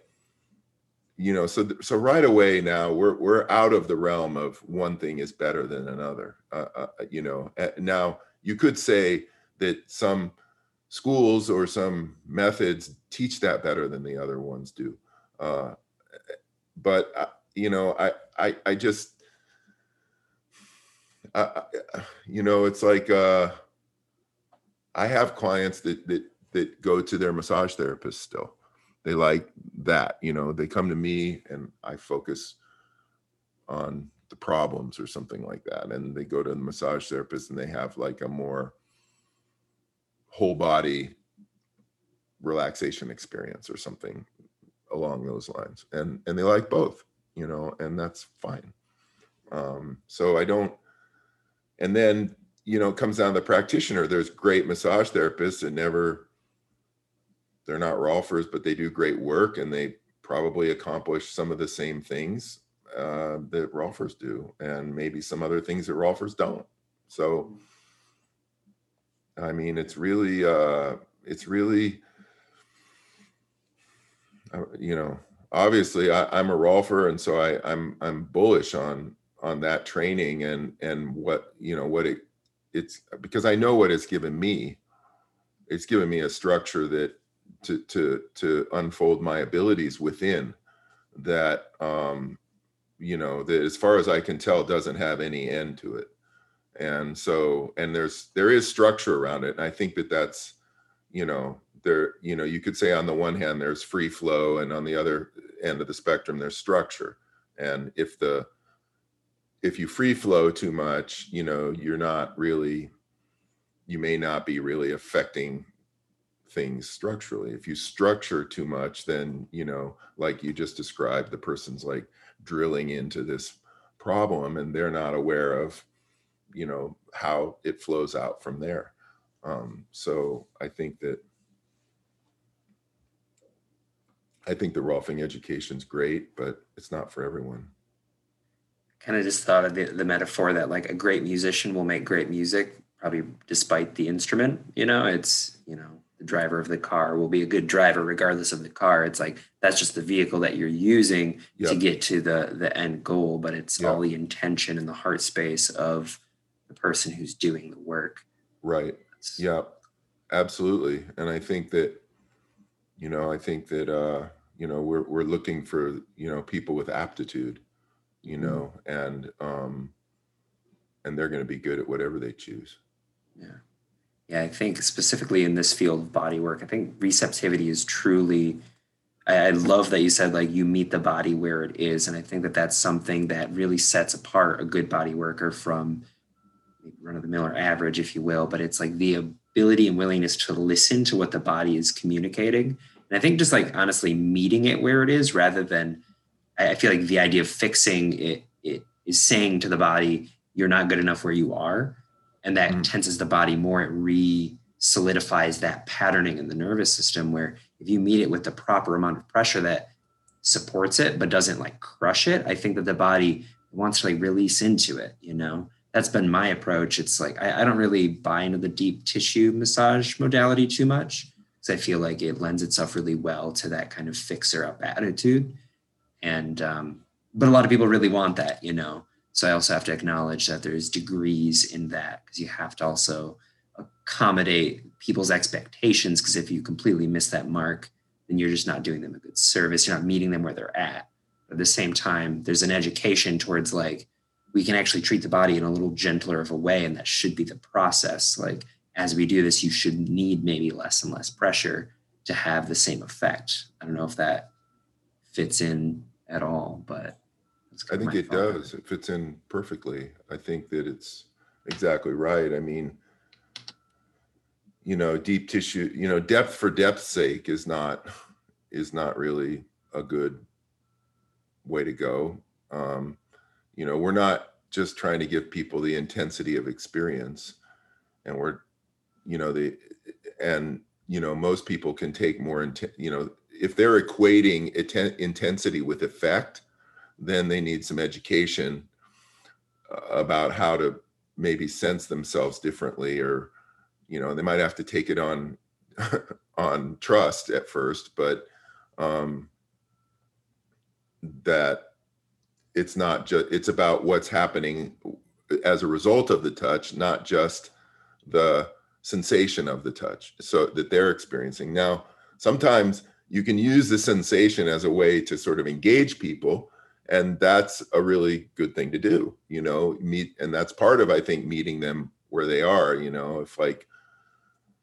you know so so right away now we're we're out of the realm of one thing is better than another. Uh, uh, you know now you could say that some schools or some methods teach that better than the other ones do. Uh, but uh, you know i i i just I, you know it's like uh i have clients that that that go to their massage therapist still. They like that you know they come to me and i focus on the problems or something like that. And they go to the massage therapist and they have like a more whole body relaxation experience or something along those lines. And and they like both you know, and that's fine. Um, so I don't, and then, you know, it comes down to the practitioner. There's great massage therapists that never, they're not Rolfers, but they do great work and they probably accomplish some of the same things uh, that Rolfers do, and maybe some other things that Rolfers don't. So, I mean, it's really, uh, it's really, uh, you know, obviously I, am a rolfer and so I, I'm I'm bullish on on that training and and what you know what it it's because I know what it's given me. It's given me a structure that to to to unfold my abilities within that um you know that as far as I can tell doesn't have any end to it. And so and there's there is structure around it and I think that that's you know there you know you could say on the one hand there's free flow and on the other end of the spectrum there's structure. And if the if you free flow too much you know you're not really you may not be really affecting things structurally. If you structure too much then you know like you just described the person's like drilling into this problem and they're not aware of you know how it flows out from there. Um, so i think that i think the rolfing education's great but it's not for everyone. Kind of just thought of the, the metaphor that like a great musician will make great music probably despite the instrument you know? It's you know the driver of the car will be a good driver regardless of the car. It's like that's just the vehicle that you're using Yep. to get to the the end goal but it's all the intention and the heart space of the person who's doing the work. Right. Yeah, absolutely. And I think that, you know, I think that uh, you know, we're we're looking for, you know, people with aptitude, you Mm. know, and um and they're gonna be good at whatever they choose. Yeah. Yeah, I think specifically in this field of body work, I think receptivity is truly. I, I love that you said like you meet the body where it is, and I think that that's something that really sets apart a good body worker from run of the mill or average, if you will. But it's like the ability and willingness to listen to what the body is communicating, and I think just like honestly meeting it where it is rather than. I feel like the idea of fixing it, it is saying to the body, "You're not good enough where you are." and that Mhm. tenses the body more it re solidifies that patterning in the nervous system where if you meet it with the proper amount of pressure that supports it but doesn't like crush it i think that the body wants to like release into it you know that's been my approach it's like i, I don't really buy into the deep tissue massage modality too much i feel like it lends itself really well to that kind of fixer up attitude and um but a lot of people really want that you know so I also have to acknowledge that there's degrees in that because you have to also accommodate people's expectations. Because if you completely miss that mark, then you're just not doing them a good service. You're not meeting them where they're at. But at the same time, there's an education towards like we can actually treat the body in a little gentler of a way, and that should be the process. Like as we do this, you should need maybe less and less pressure to have the same effect. I don't know if that fits in at all, but I think it thought does. It fits in perfectly. I think that it's exactly right. I mean, you know, deep tissue, you know, depth for depth's sake is not is not really a good way to go. Um, you know, we're not just trying to give people the intensity of experience and we're you know the and you know most people can take more inten- you know if they're equating intensity with effect then they need some education uh, about how to maybe sense themselves differently or you know they might have to take it on on trust at first but um that it's not just it's about what's happening as a result of the touch not just the sensation of the touch so that they're experiencing. Now sometimes you can use the sensation as a way to sort of engage people and that's a really good thing to do you know meet and that's part of i think meeting them where they are you know if like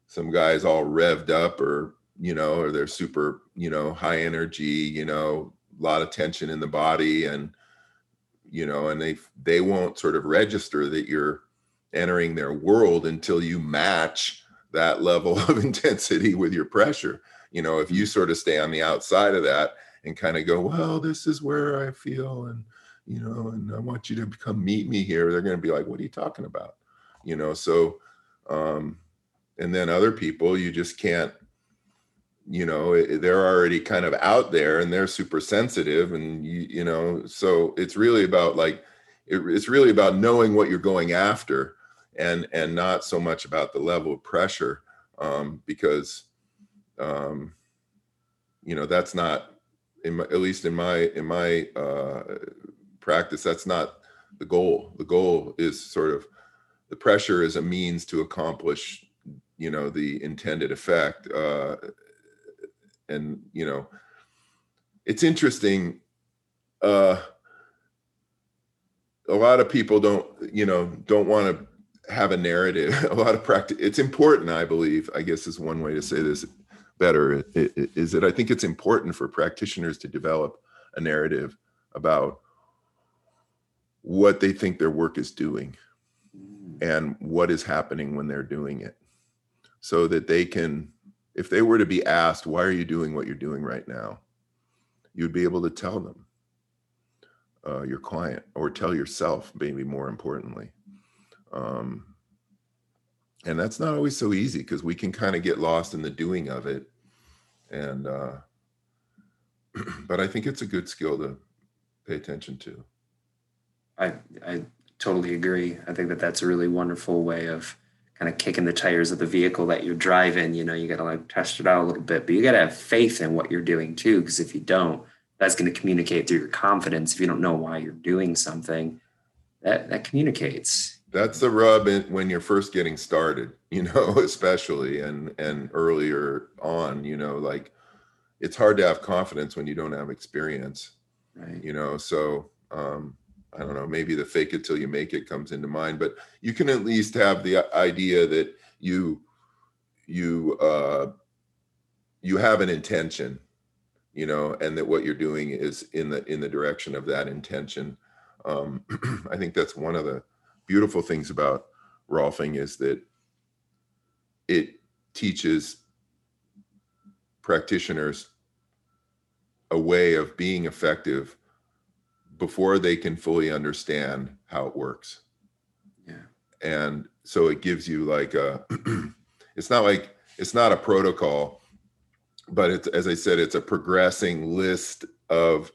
some guys all revved up or you know or they're super you know high energy you know a lot of tension in the body and you know and they they won't sort of register that you're entering their world until you match that level of intensity with your pressure. You know if you sort of stay on the outside of that and kind of go well this is where i feel and you know and i want you to come meet me here they're going to be like what are you talking about? You know so um and then other people you just can't you know they're already kind of out there and they're super sensitive and you you know so it's really about like it, it's really about knowing what you're going after and and not so much about the level of pressure um because um you know that's not my, at least in my in my uh practice that's not the goal. The goal is sort of the pressure is a means to accomplish, you know, the intended effect. Uh, and you know, it's interesting. Uh, a lot of people don't, you know, don't want to have a narrative. a lot of practice. It's important, I believe. I guess is one way to say this better. Is that I think it's important for practitioners to develop a narrative about what they think their work is doing and what is happening when they're doing it so that they can if they were to be asked why are you doing what you're doing right now you'd be able to tell them uh, your client or tell yourself maybe more importantly um, and that's not always so easy because we can kind of get lost in the doing of it and uh, but i think it's a good skill to pay attention to I I totally agree. I think that that's a really wonderful way of kind of kicking the tires of the vehicle that you're driving. You know, you got to like test it out a little bit, but you got to have faith in what you're doing too. Because if you don't, that's going to communicate through your confidence. If you don't know why you're doing something, that that communicates. That's the rub in, when you're first getting started, you know, especially and and earlier on, you know, like it's hard to have confidence when you don't have experience. Right. You know, so um I don't know, maybe the fake it till you make it comes into mind, but you can at least have the idea that you you uh you have an intention, you know, and that what you're doing is in the in the direction of that intention. Um I think that's one of the beautiful things about Rolfing is that it teaches practitioners a way of being effective before they can fully understand how it works. Yeah. And so it gives you like a it's not like it's not a protocol, but it's as I said, it's a progressing list of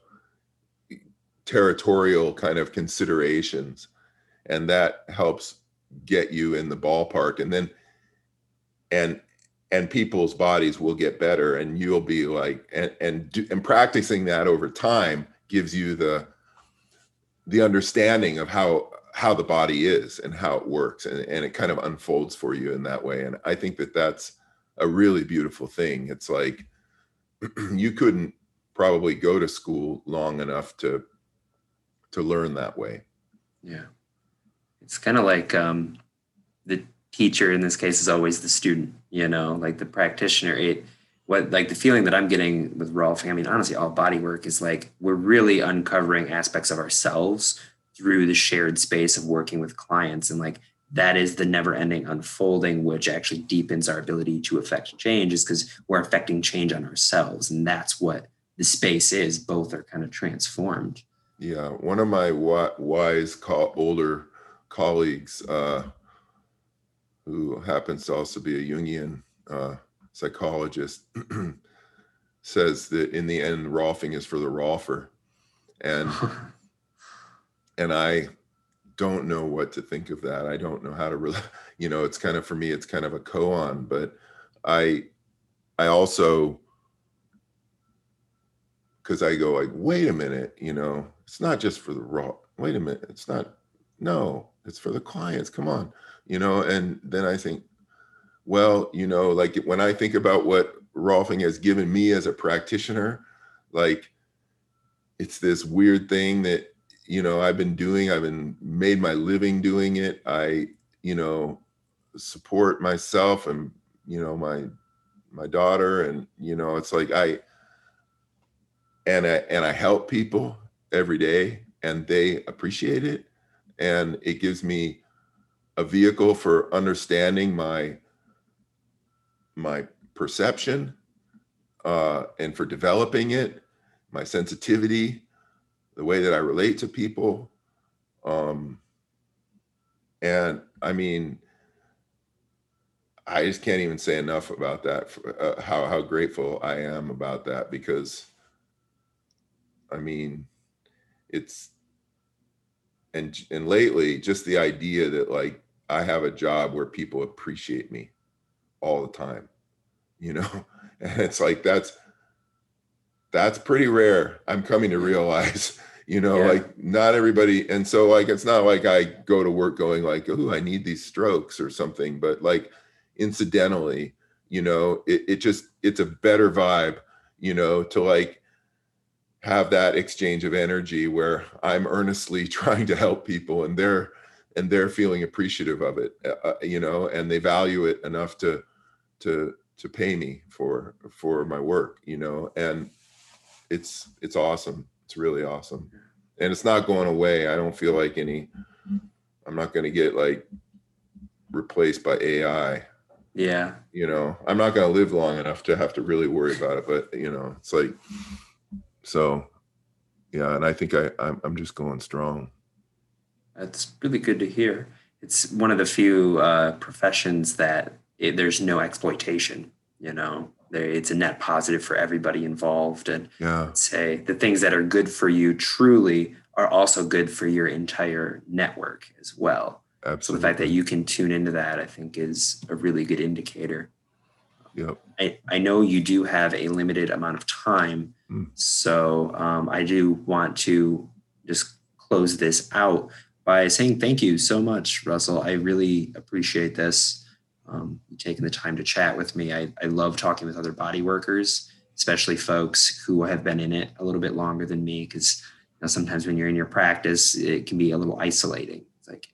territorial kind of considerations. And that helps get you in the ballpark. And then and and people's bodies will get better and you'll be like and and, do, and practicing that over time gives you the the understanding of how how the body is and how it works and, and it kind of unfolds for you in that way and i think that that's a really beautiful thing. It's like you couldn't probably go to school long enough to to learn that way. Yeah. It's kind of like um the teacher in this case is always the student you know like the practitioner. It what like the feeling that I'm getting with Rolfing, I mean, honestly, all body work is like we're really uncovering aspects of ourselves through the shared space of working with clients. And like that is the never ending unfolding, which actually deepens our ability to affect change, is because we're affecting change on ourselves. And that's what the space is. Both are kind of transformed. Yeah. One of my wise, older colleagues, uh, who happens to also be a Jungian uh, psychologist, says that in the end, Rolfing is for the Rolfer. And and I don't know what to think of that. I don't know how to really, you know, it's kind of for me, it's kind of a koan, but I I also because I go like, wait a minute, you know, it's not just for the raw. Wait a minute, it's not. No, it's for the clients. Come on, you know. And then I think, well, you know, like when I think about what Rolfing has given me as a practitioner, like it's this weird thing that, you know, I've been doing, I've been made my living doing it. I, you know, support myself and, you know, my, my daughter and, you know, it's like I, and I, and I help people every day and they appreciate it. And it gives me a vehicle for understanding my my perception uh, and for developing it, my sensitivity, the way that I relate to people. Um, and I mean, I just can't even say enough about that. Uh, how how grateful I am about that because, I mean, it's and and lately just the idea that like I have a job where people appreciate me all the time you know and it's like that's that's pretty rare i'm coming to realize you know Yeah. like not everybody and so like it's not like i go to work going like oh i need these strokes or something but like incidentally you know it, it just it's a better vibe you know to like have that exchange of energy where i'm earnestly trying to help people and they're and they're feeling appreciative of it uh, uh, you know and they value it enough to to to pay me for for my work you know and it's it's awesome it's really awesome and it's not going away i don't feel like any i'm not going to get like replaced by ai Yeah. you know i'm not going to live long enough to have to really worry about it but you know it's like so yeah and i think i i'm, I'm just going strong That's really good to hear. It's one of the few uh, professions that it, there's no exploitation. You know, it's a net positive for everybody involved, and yeah say the things that are good for you truly are also good for your entire network as well. So the fact that you can tune into that, I think, is a really good indicator. yep I, I know you do have a limited amount of time. Mm. So um, I do want to just close this out by saying thank you so much, Russell. I really appreciate this. Um, taking the time to chat with me. I, I love talking with other body workers, especially folks who have been in it a little bit longer than me, because you know, sometimes when you're in your practice, it can be a little isolating. It's like,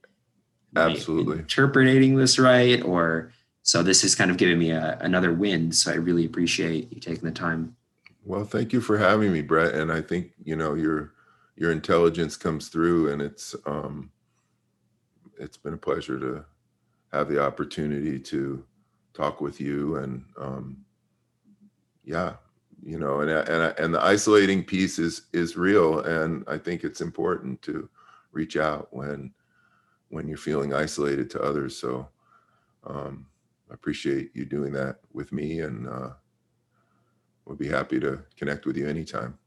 Absolutely. interpreting this right, or so this is kind of giving me a, another win. So I really appreciate you taking the time. Well, thank you for having me, Brett. And I think you know your your intelligence comes through, and it's um, it's been a pleasure to have the opportunity to talk with you. And um, yeah, you know, and and and the isolating piece is is real, and I think it's important to reach out when when you're feeling isolated to others. So um, I appreciate you doing that with me, and. Uh, We'll be happy to connect with you anytime.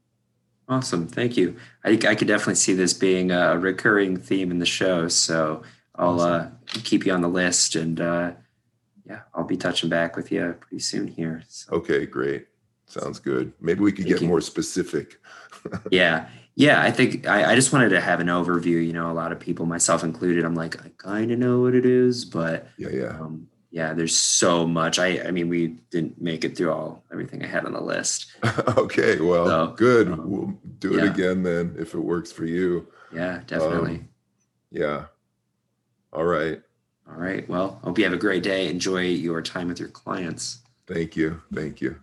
Awesome. Thank you. I, I could definitely see this being a recurring theme in the show. So I'll uh, keep you on the list and uh, yeah, I'll be touching back with you pretty soon here. So, Okay, great. Sounds good. Maybe we could Thank get you. more specific. yeah. Yeah. I think I, I just wanted to have an overview. You know, a lot of people, myself included, I'm like, I kind of know what it is, but Yeah, yeah. um, yeah, there's so much. I, I mean, we didn't make it through all everything I had on the list. okay, well, So, good. um, we'll do it yeah. again then if it works for you. Yeah, definitely. Um, yeah. All right. all right. Well, hope you have a great day. Enjoy your time with your clients. Thank you. Thank you.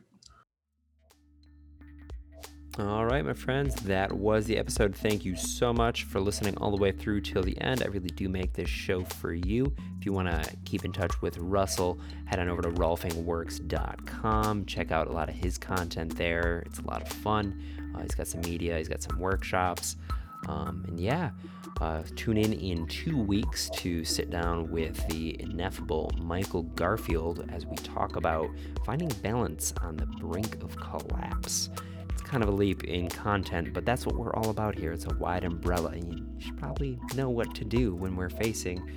All right, my friends, that was the episode. Thank you so much for listening all the way through till the end. I really do make this show for you. If you want to keep in touch with Russell, head on over to rolfingworks.com. Check out a lot of his content there. It's a lot of fun. Uh, he's got some media, he's got some workshops. Um, and yeah, uh, tune in in two weeks to sit down with the ineffable Michael Garfield as we talk about finding balance on the brink of collapse it's kind of a leap in content, but that's what we're all about here. It's a wide umbrella, and you should probably know what to do when we're facing,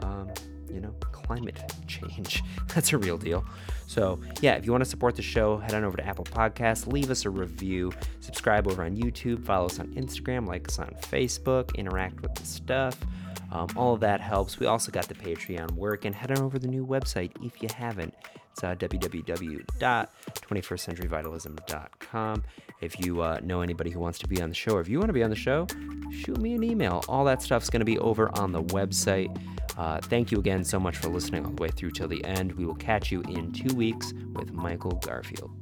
um, you know, climate change. That's a real deal. So, yeah, if you want to support the show, head on over to Apple Podcasts, leave us a review, subscribe over on YouTube, follow us on Instagram, like us on Facebook, interact with the stuff. Um, all of that helps. We also got the Patreon working. Head on over to the new website if you haven't. It's uh, www.21stcenturyvitalism.com. If you uh, know anybody who wants to be on the show, or if you want to be on the show, shoot me an email. All that stuff's going to be over on the website. Uh, thank you again so much for listening all the way through till the end. We will catch you in two weeks with Michael Garfield.